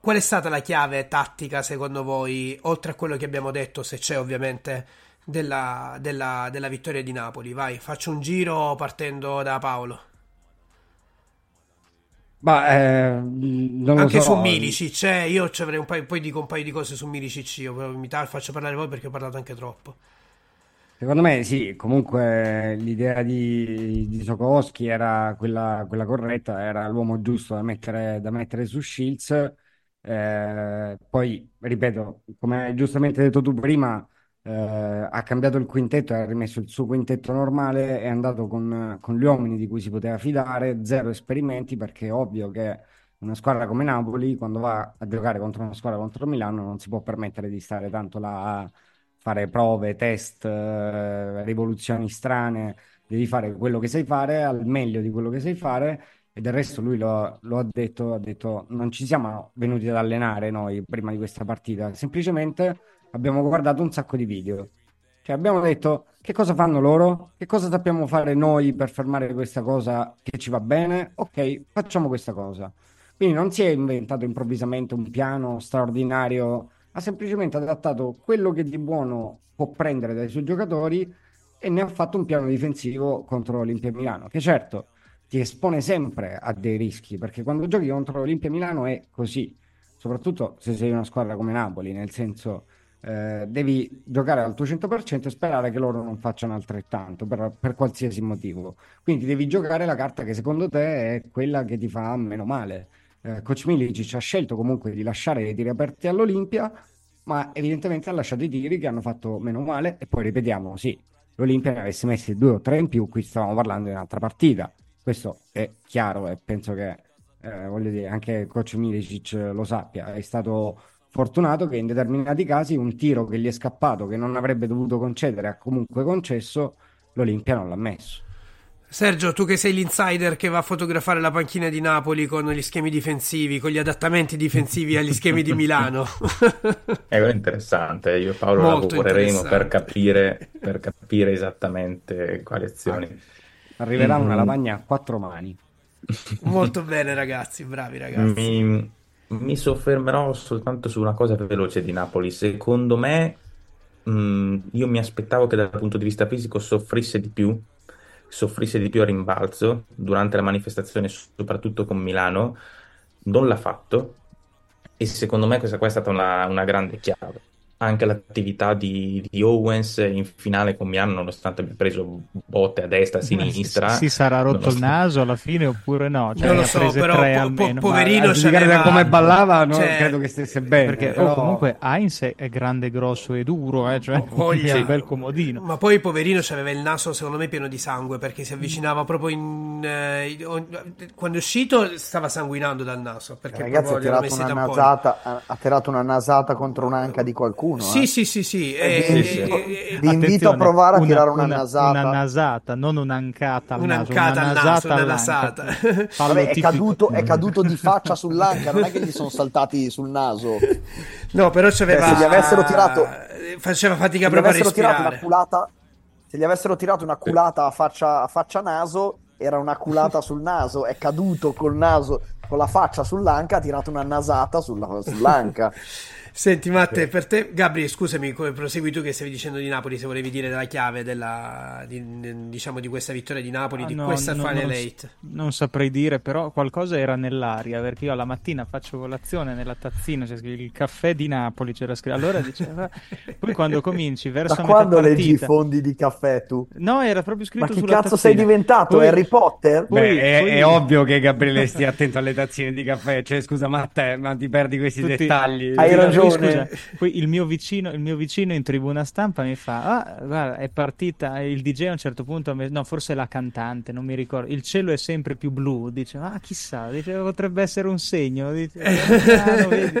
qual è stata la chiave tattica secondo voi, oltre a quello che abbiamo detto, se c'è ovviamente, della, della- della vittoria di Napoli? Vai, faccio un giro partendo da Paolo. Ma eh, Anche so. su Milicic, eh, io ci avrei un paio, poi dico un paio di cose su Milicic, io però mi faccio parlare voi perché ho parlato anche troppo. Secondo me sì, comunque l'idea di, di Sokolowski era quella, quella corretta, era l'uomo giusto da mettere, da mettere su Shields. Eh, poi, ripeto, come hai giustamente detto tu prima, eh, ha cambiato il quintetto, ha rimesso il suo quintetto normale, è andato con, con gli uomini di cui si poteva fidare, zero esperimenti, perché è ovvio che una squadra come Napoli, quando va a giocare contro una squadra contro Milano, non si può permettere di stare tanto là a fare prove, test, eh, rivoluzioni strane, devi fare quello che sai fare al meglio di quello che sai fare e del resto lui lo, lo ha detto, ha detto non ci siamo venuti ad allenare noi prima di questa partita, semplicemente abbiamo guardato un sacco di video. Cioè abbiamo detto che cosa fanno loro, che cosa sappiamo fare noi per fermare questa cosa che ci va bene, ok, facciamo questa cosa. Quindi non si è inventato improvvisamente un piano straordinario, ha semplicemente adattato quello che di buono può prendere dai suoi giocatori e ne ha fatto un piano difensivo contro l'Olimpia Milano, che certo ti espone sempre a dei rischi, perché quando giochi contro l'Olimpia Milano è così, soprattutto se sei una squadra come Napoli, nel senso eh, devi giocare al tuo 100% e sperare che loro non facciano altrettanto per, per qualsiasi motivo. Quindi devi giocare la carta che secondo te è quella che ti fa meno male. Eh, Coach Milicic ha scelto comunque di lasciare i tiri aperti all'Olimpia, ma evidentemente ha lasciato i tiri che hanno fatto meno male. E poi ripetiamo, sì, l'Olimpia ne avesse messi due o tre in più, qui stavamo parlando di un'altra partita. Questo è chiaro e penso che, eh, voglio dire, anche Coach Milicic lo sappia. È stato fortunato che in determinati casi un tiro che gli è scappato, che non avrebbe dovuto concedere, ha comunque concesso, l'Olimpia non l'ha messo. Sergio, tu che sei l'insider che va a fotografare la panchina di Napoli con gli schemi difensivi, con gli adattamenti difensivi agli schemi di Milano. È interessante, io e Paolo Molto lavoreremo per capire, per capire esattamente quali azioni. Arriverà Mm. una lavagna a quattro mani. Molto bene, ragazzi, bravi ragazzi. Mi, mi soffermerò soltanto su una cosa veloce di Napoli. Secondo me, mh, io mi aspettavo che dal punto di vista fisico soffrisse di più, soffrisse di più a rimbalzo durante la manifestazione, soprattutto con Milano. Non l'ha fatto e secondo me questa qua è stata una, una grande chiave. Anche l'attività di, di Owens in finale con Milano, nonostante abbia preso botte a destra, a sinistra. Si sarà rotto il nonostante- naso alla fine oppure no? Cioè, Non lo so, prese però tre po- almeno. po- poverino a giudicare da c'aveva- come ballava, no, cioè- credo che stesse bene. Perché però- oh, comunque Heinz è, grande, grosso e duro, eh, cioè Voglia. è un bel comodino. Ma poi poverino aveva il naso secondo me pieno di sangue perché si avvicinava proprio in... eh, quando è uscito stava sanguinando dal naso perché Ragazzi, ha tirato, una nasata, ha, ha tirato una nasata contro un'anca di qualcuno. Qualcuno. Sì, eh. sì, sì, sì. Eh, eh, vi- eh, eh, vi invito a Attenzione, provare a una- tirare una, una, nasata. una nasata, non un'ancata al naso, Un'ancata una al naso, nasata Vabbè, è caduto, è caduto di faccia sull'anca, non è che gli sono saltati sul naso. No, però c'aveva... Cioè, se gli avessero tirato- eh, Faceva fatica proprio a avessero tirato una respirare. culata, se gli avessero tirato una culata a faccia, a faccia naso, era una culata sul naso, è caduto col naso, con la faccia sull'anca, ha tirato una nasata sulla- sull'anca. Senti Matte, per te, Gabri, scusami, come prosegui tu che stavi dicendo di Napoli, se volevi dire la chiave della, di, diciamo, di questa vittoria di Napoli, Ah, di no, questa no, Final non, Eight. non saprei dire, però qualcosa era nell'aria, perché io alla mattina faccio colazione nella tazzina, c'è scritto il caffè di Napoli, c'era scritto. Allora diceva, poi quando cominci verso metà quando leggi i partita... fondi di caffè tu? No, era proprio Ma scritto chi sulla cazzo sei tazzina. diventato? Poi- Harry Potter? Poi- Beh, è, poi- è ovvio che Gabriele stia attento alle tazzine di caffè. Cioè, scusa, ma a te, ma ti perdi questi Tutti- dettagli. Hai Poi, scusa, poi il mio, vicino, il mio vicino in tribuna stampa mi fa: Ah, guarda, è partita. Il DJ a un certo punto, no, forse la cantante, non mi ricordo. Il cielo è sempre più blu. Dice: Ah, chissà, dice, potrebbe essere un segno. Dice, "Piano, vedi."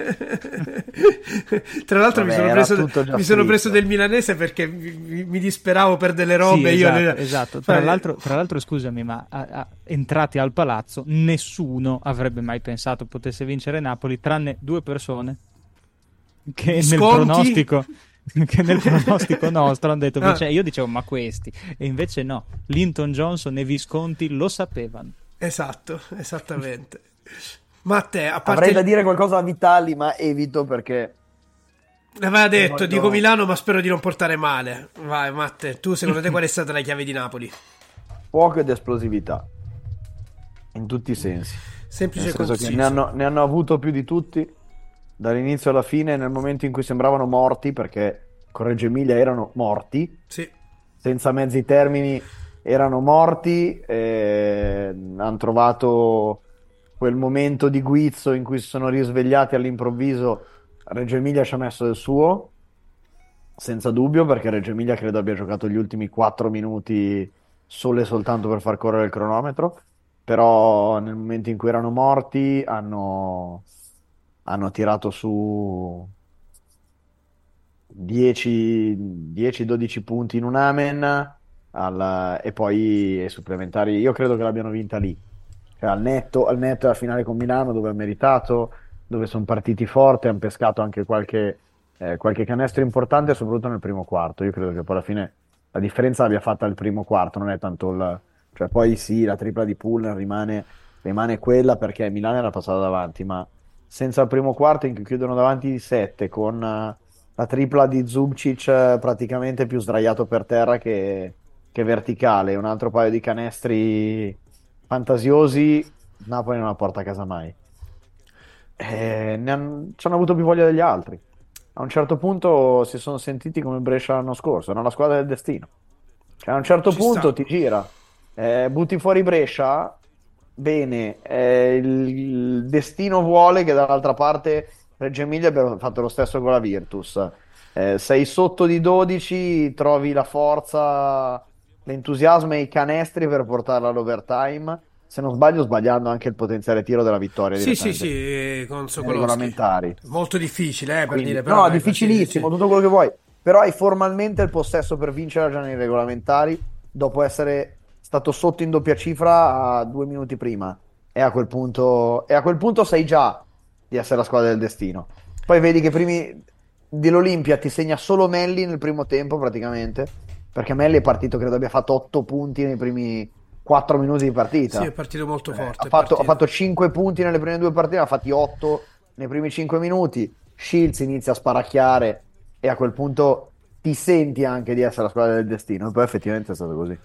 Tra l'altro mi Vabbè, sono, era preso, mi sono preso del milanese perché mi, mi- mi disperavo per delle robe. Sì, io esatto, le- esatto. Tra l'altro, tra l'altro, scusami, ma a- a- entrati al palazzo, nessuno avrebbe mai pensato potesse vincere Napoli, tranne due persone che nel pronostico. Che nel pronostico nostro hanno detto, Ah. cioè, io dicevo, ma questi, e invece no, Linton Johnson e Visconti lo sapevano. Esatto, esattamente. Matte, a parte... Avrei da dire qualcosa a Vitali, ma evito perché L'aveva detto, voglio- dico Milano, ma spero di non portare male. Vai, Matte, tu secondo te qual è stata la chiave di Napoli? fuoco ed esplosività. In tutti i sensi. Semplice e conciso. ne hanno, ne hanno avuto più di tutti dall'inizio alla fine, nel momento in cui sembravano morti, perché con Reggio Emilia erano morti, Sì. senza mezzi termini erano morti, hanno trovato quel momento di guizzo in cui si sono risvegliati all'improvviso. Reggio Emilia ci ha messo del suo, senza dubbio, perché Reggio Emilia credo abbia giocato gli ultimi 4 minuti solo e soltanto per far correre il cronometro. Però nel momento in cui erano morti hanno, hanno tirato su 10 10-12 punti in un amen al- e poi ai supplementari. Io credo che l'abbiano vinta lì, Cioè, al netto, al netto della finale con Milano, dove ha meritato, dove sono partiti forte, hanno pescato anche qualche, eh, qualche canestro importante, soprattutto nel primo quarto. Io credo che poi alla fine la differenza l'abbia fatta il primo quarto, non è tanto il. Cioè, poi sì, la tripla di Pullen rimane, rimane quella perché Milano era passata davanti, ma senza il primo quarto in cui chiudono davanti di 7 con eh, la tripla di Zubcic eh, praticamente più sdraiato per terra che, che verticale, un altro paio di canestri fantasiosi, Napoli non la porta a casa mai. Eh, ne han- ci hanno avuto più voglia degli altri. A un certo punto si sono sentiti come Brescia l'anno scorso, erano la squadra del destino. Cioè, a un certo Ci punto sta. ti gira, eh, butti fuori Brescia, bene, eh, il, destino vuole che dall'altra parte Reggio Emilia abbia fatto lo stesso con la Virtus. Eh, sei sotto di 12, trovi la forza, l'entusiasmo e i canestri per portarla all'overtime. Se non sbaglio, sbagliando anche il potenziale tiro della vittoria Sì, sì, sì, eh, con Sokolowski. regolamentari. Molto difficile, eh, per Quindi- dire, però. no, dai, difficilissimo, tutto quello che vuoi. Però hai formalmente il possesso per vincere già nei regolamentari dopo essere stato sotto in doppia cifra a due minuti prima. E a quel punto, e a quel punto sai già di essere la squadra del destino. Poi vedi che i primi dell'Olimpia ti segna solo Melli nel primo tempo praticamente, perché Melli è partito, credo abbia fatto 8 punti nei primi 4 minuti di partita. Sì, è partito molto forte. Eh, Ha fatto, ha fatto 5 punti nelle prime due partite, ha fatti 8 nei primi 5 minuti. Shields inizia a sparacchiare e a quel punto ti senti anche di essere la squadra del destino. E poi effettivamente è stato così.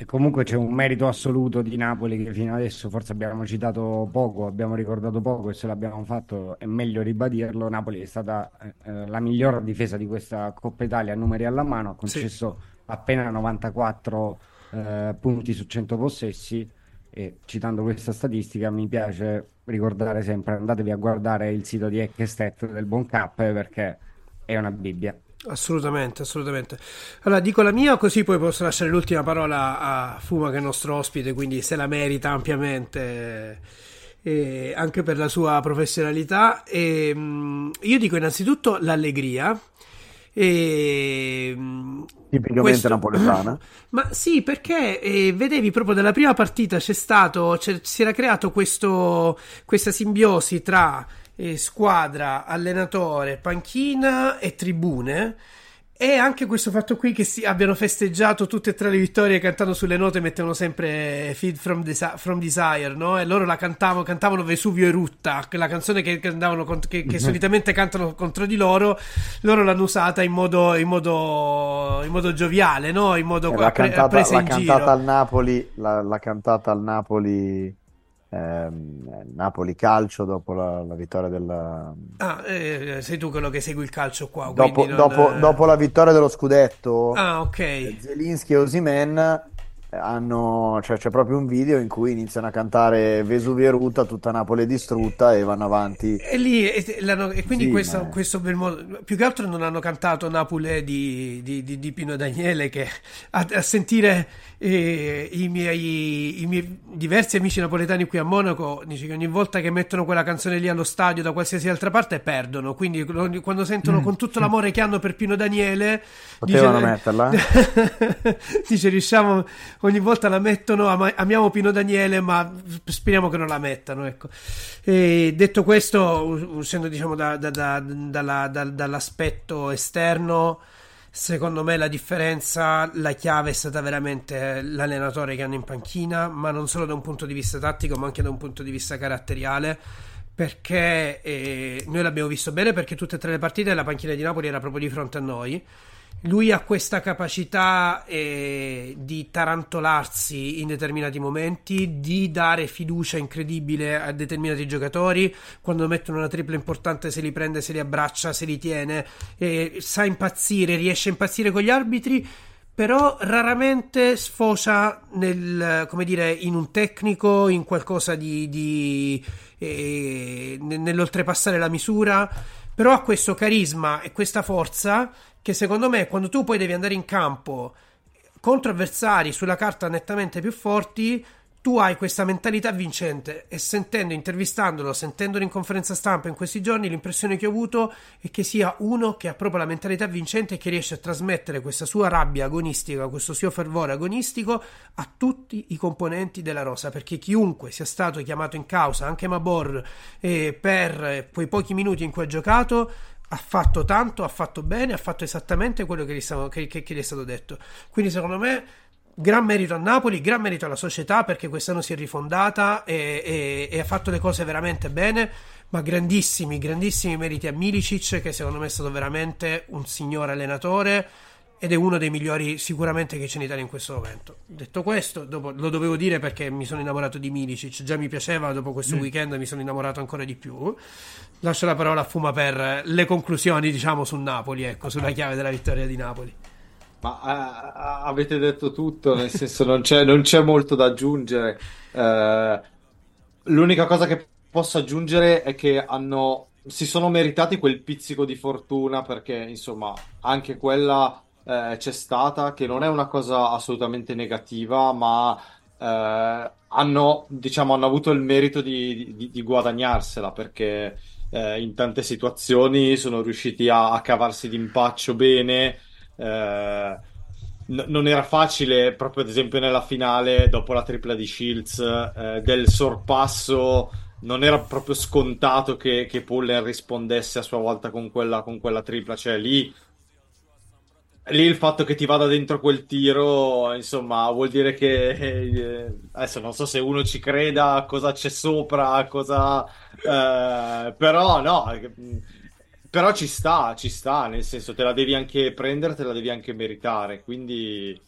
E comunque c'è un merito assoluto di Napoli che fino adesso forse abbiamo citato poco, abbiamo ricordato poco e se l'abbiamo fatto è meglio ribadirlo. Napoli è stata eh, eh, la miglior difesa di questa Coppa Italia a numeri alla mano, ha concesso appena 94 eh, punti su 100 possessi e citando questa statistica mi piace ricordare sempre andatevi a guardare il sito di Eckestet del Buon Cap perché è una Bibbia. Assolutamente, assolutamente. Allora dico la mia, così poi posso lasciare l'ultima parola a Fuma, che è il nostro ospite, quindi se la merita ampiamente. eh, anche per la sua professionalità. E, mh, io dico innanzitutto l'allegria, E, Tipicamente questo- napoletana. Ma sì, perché eh, vedevi proprio dalla prima partita c'è stato, c'è- si era creato questo, questa simbiosi tra eh, squadra, allenatore, panchina e tribune. E anche questo fatto qui che si abbiano festeggiato tutte e tre le vittorie cantando sulle note mettevano sempre Feed from, Desi- from Desire, no? E loro la cantavano, cantavano Vesuvio e Rutta, la canzone che, cont- che, che Mhm. solitamente cantano contro di loro, loro l'hanno usata in modo, in modo, in modo gioviale, no? In modo la pre- cantata, presa la in cantata giro. al Napoli, la, la cantata al Napoli, ehm, Napoli calcio dopo la, la vittoria della, Ah, eh, sei tu quello che segui il calcio qua, dopo, non- dopo- dopo la vittoria dello scudetto, Ah, ok. Zelinski e Osimhen eh, hanno, cioè, c'è proprio un video in cui iniziano a cantare Vesuvio e Ruta, tutta Napoli è distrutta e vanno avanti. E lì, e, e quindi Sì, questo, ma- questo bel modo, più che altro non hanno cantato Napoli di, di, di- di Pino Daniele che a, a sentire eh, i, miei, i miei diversi amici napoletani qui a Monaco dice che ogni volta che mettono quella canzone lì allo stadio da qualsiasi altra parte perdono, quindi quando sentono Mm. con tutto l'amore che hanno per Pino Daniele Potevano dice- metterla? dice riusciamo ogni volta la mettono ama- amiamo Pino Daniele ma speriamo che non la mettano ecco. E detto questo uscendo diciamo da- da- da- dalla- dal- dall'aspetto esterno secondo me la differenza la chiave è stata veramente l'allenatore che hanno in panchina ma non solo da un punto di vista tattico ma anche da un punto di vista caratteriale perché eh, noi l'abbiamo visto bene perché tutte e tre le partite la panchina di Napoli era proprio di fronte a noi lui ha questa capacità eh, di tarantolarsi in determinati momenti, di dare fiducia incredibile a determinati giocatori. Quando mettono una tripla importante, se li prende, se li abbraccia, se li tiene, eh, sa impazzire, riesce a impazzire con gli arbitri. Però raramente sfocia nel, come dire, in un tecnico, in qualcosa di, di eh, nell'oltrepassare la misura. Però ha questo carisma e questa forza che secondo me quando tu poi devi andare in campo contro avversari sulla carta nettamente più forti, tu hai questa mentalità vincente. E sentendo, intervistandolo, sentendolo in conferenza stampa in questi giorni, l'impressione che ho avuto è che sia uno che ha proprio la mentalità vincente e che riesce a trasmettere questa sua rabbia agonistica, questo suo fervore agonistico a tutti i componenti della rosa, perché chiunque sia stato chiamato in causa, anche Mabor, eh, per quei pochi minuti in cui ha giocato, ha fatto tanto, ha fatto bene, ha fatto esattamente quello che gli, stavo- che- che- che gli è stato detto. Quindi secondo me gran merito a Napoli, gran merito alla società perché quest'anno si è rifondata e, e- e ha fatto le cose veramente bene, ma grandissimi, grandissimi meriti a Milicic che secondo me è stato veramente un signor allenatore ed è uno dei migliori sicuramente che c'è in Italia in questo momento. Detto questo, dopo, lo dovevo dire perché mi sono innamorato di Milicic, già mi piaceva, dopo questo Mm. weekend mi sono innamorato ancora di più. Lascio la parola a Fuma per le conclusioni, diciamo, su Napoli, ecco, sulla chiave della vittoria di Napoli. Ma eh, avete detto tutto, nel senso non c'è, non c'è molto da aggiungere. Eh, l'unica cosa che posso aggiungere è che hanno, si sono meritati quel pizzico di fortuna perché insomma anche quella eh, c'è stata, che non è una cosa assolutamente negativa, ma eh, hanno, diciamo, hanno avuto il merito di, di- di guadagnarsela perché eh, in tante situazioni sono riusciti a, a cavarsi d'impaccio bene. eh, non era facile, proprio ad esempio nella finale, dopo la tripla di Shields, eh, del sorpasso, non era proprio scontato che, che Pullen rispondesse a sua volta con quella, con quella tripla, cioè lì, lì il fatto che ti vada dentro quel tiro, insomma, vuol dire che eh, adesso non so se uno ci creda, cosa c'è sopra, cosa... eh, però no, però ci sta, ci sta, nel senso te la devi anche prendere, te la devi anche meritare, quindi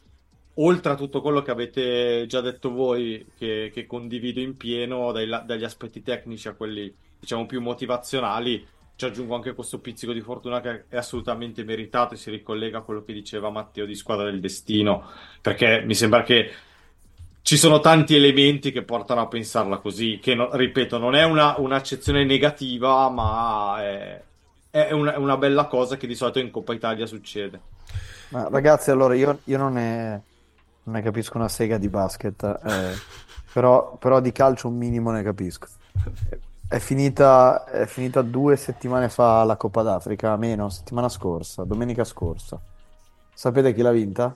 oltre a tutto quello che avete già detto voi, che, che condivido in pieno, dai dagli aspetti tecnici a quelli, diciamo, più motivazionali, ci aggiungo anche questo pizzico di fortuna che è assolutamente meritato e si ricollega a quello che diceva Matteo di Squadra del Destino, perché mi sembra che ci sono tanti elementi che portano a pensarla così, che no- ripeto, non è una, un'accezione negativa, ma è, è una, è una bella cosa che di solito in Coppa Italia succede. Ma ragazzi, allora io, io non ne, non ne capisco una sega di basket, eh, però, però di calcio un minimo ne capisco. È finita, è finita due settimane fa la Coppa d'Africa, meno, settimana scorsa, domenica scorsa. Sapete chi l'ha vinta?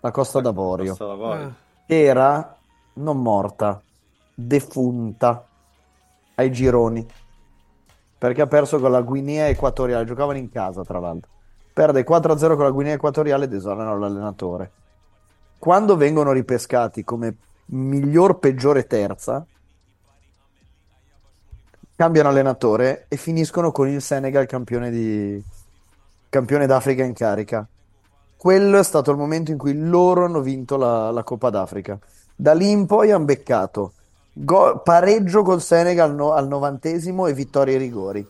La Costa d'Avorio. Costa d'Avorio. Che era non morta, defunta ai gironi. Perché ha perso con la Guinea Equatoriale. Giocavano in casa, tra l'altro. Perde 4-0 con la Guinea Equatoriale ed esonerano l'allenatore. Quando vengono ripescati come miglior, peggiore terza, cambiano allenatore e finiscono con il Senegal campione, di... campione d'Africa in carica. Quello è stato il momento in cui loro hanno vinto la, la Coppa d'Africa. Da lì in poi hanno beccato go- pareggio col Senegal no- al novantesimo e vittorie ai rigori.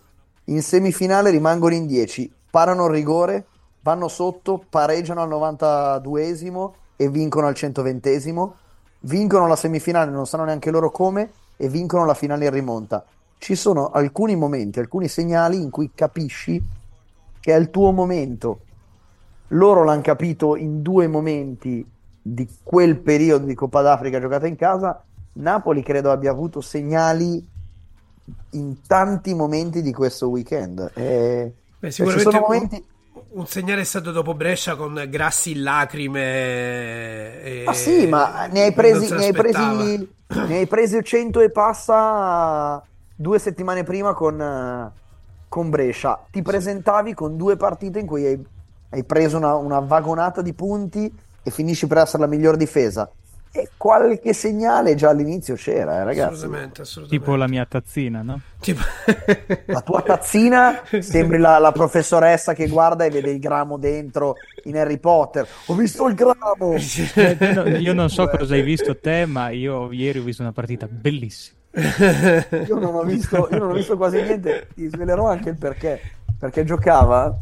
In semifinale rimangono in 10, parano il rigore, vanno sotto, pareggiano al 92esimo e vincono al 120esimo. Vincono la semifinale, non sanno neanche loro come, e vincono la finale in rimonta. Ci sono alcuni momenti, alcuni segnali in cui capisci che è il tuo momento. Loro l'hanno capito in due momenti di quel periodo di Coppa d'Africa giocata in casa. Napoli credo abbia avuto segnali in tanti momenti di questo weekend. E, Beh, e ci sicuramente un, momenti. un segnale è stato dopo Brescia con Grassi in lacrime. E... Ma sì, ma ne hai presi, ne hai presi, ne hai presi 100 e passa due settimane prima con, eh, con Brescia. Ti presentavi con due partite in cui hai, hai preso una, una vagonata di punti e finisci per essere la miglior difesa. E qualche segnale già all'inizio c'era, eh, ragazzi. Assolutamente, assolutamente. Tipo la mia tazzina, no? La tua tazzina sembri la, la professoressa che guarda e vede il gramo dentro in Harry Potter. Ho visto il gramo! Eh, no- io non so cosa hai visto te, ma io ieri ho visto una partita bellissima. Io non ho visto, io non ho visto quasi niente, ti svelerò anche il perché. Perché giocava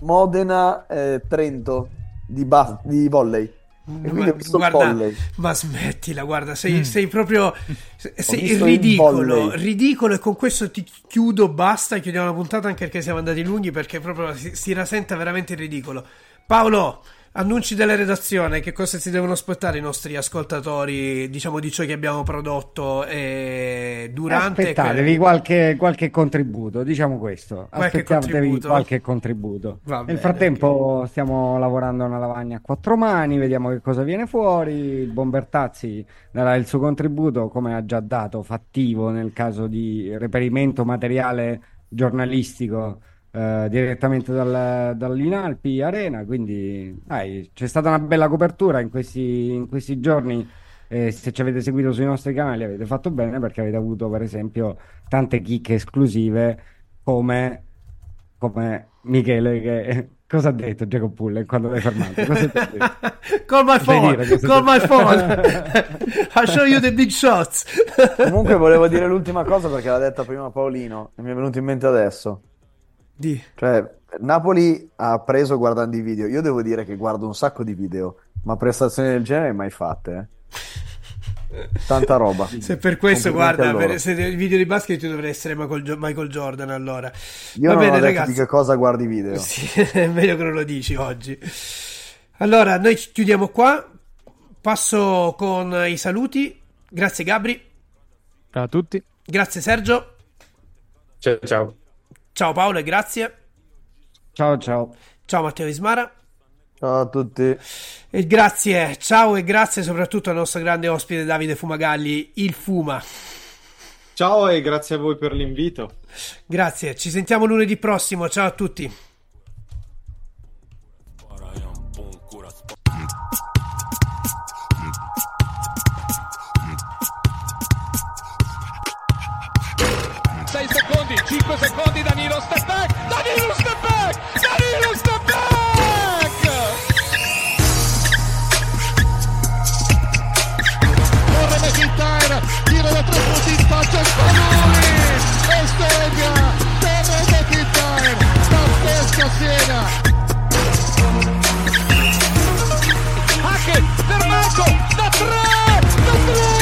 Modena-Trento di, ba- di volley. E quindi ho visto guarda, volley. ma smettila, guarda, sei, sei proprio sei ridicolo, ridicolo e con questo ti chiudo, basta, chiudiamo la puntata anche perché siamo andati lunghi perché proprio si, si rasenta veramente il ridicolo. Paolo, annunci della redazione, che cosa si devono aspettare i nostri ascoltatori, diciamo di ciò che abbiamo prodotto eh, durante... Aspettatevi qualche, qualche contributo, diciamo questo. Qualche Aspettatevi contributo? qualche contributo. Va Nel bene, frattempo stiamo lavorando a una lavagna a quattro mani, vediamo che cosa viene fuori. Il buon Bertazzi darà il suo contributo, come ha già dato, fattivo nel caso di reperimento materiale giornalistico eh, direttamente dal, dall'Inalpi Arena. Quindi dai, c'è stata una bella copertura in questi, in questi giorni. E se ci avete seguito sui nostri canali avete fatto bene perché avete avuto per esempio tante chicche esclusive come, come Michele che cosa ha detto Jacob Pullen quando l'hai fermato? Call my phone, dire call my phone. I'll show you the big shots. Comunque volevo dire l'ultima cosa perché l'ha detta prima Paolino e mi è venuto in mente adesso. Di. Cioè, Napoli ha preso guardando i video. Io devo dire che guardo un sacco di video, ma prestazioni del genere mai fatte. eh. Tanta roba. Se per questo, guarda, per, se i video di basket tu dovrei essere Michael, Michael Jordan allora. Io Va non bene, ho detto ragazzi. di che cosa guardi i video. Sì, è meglio che non lo dici oggi. Allora, noi chiudiamo qua. Passo con i saluti. Grazie Gabri. Ciao a tutti. Grazie Sergio. Ciao, ciao. Ciao Paolo e grazie. Ciao ciao. Ciao Matteo Ismara. Ciao a tutti. E grazie, ciao e grazie soprattutto al nostro grande ospite Davide Fumagalli, il Fuma. Ciao e grazie a voi per l'invito. Grazie, ci sentiamo lunedì prossimo. Ciao a tutti. 5 secondi, Danilo step back, Danilo step back, Danilo step back! Corre McIntyre, tiro da tre punti in faccia, Spanoli! E segna, Terry McIntyre, pazzesca Siena! Hackett, fermato, da tre, da tre!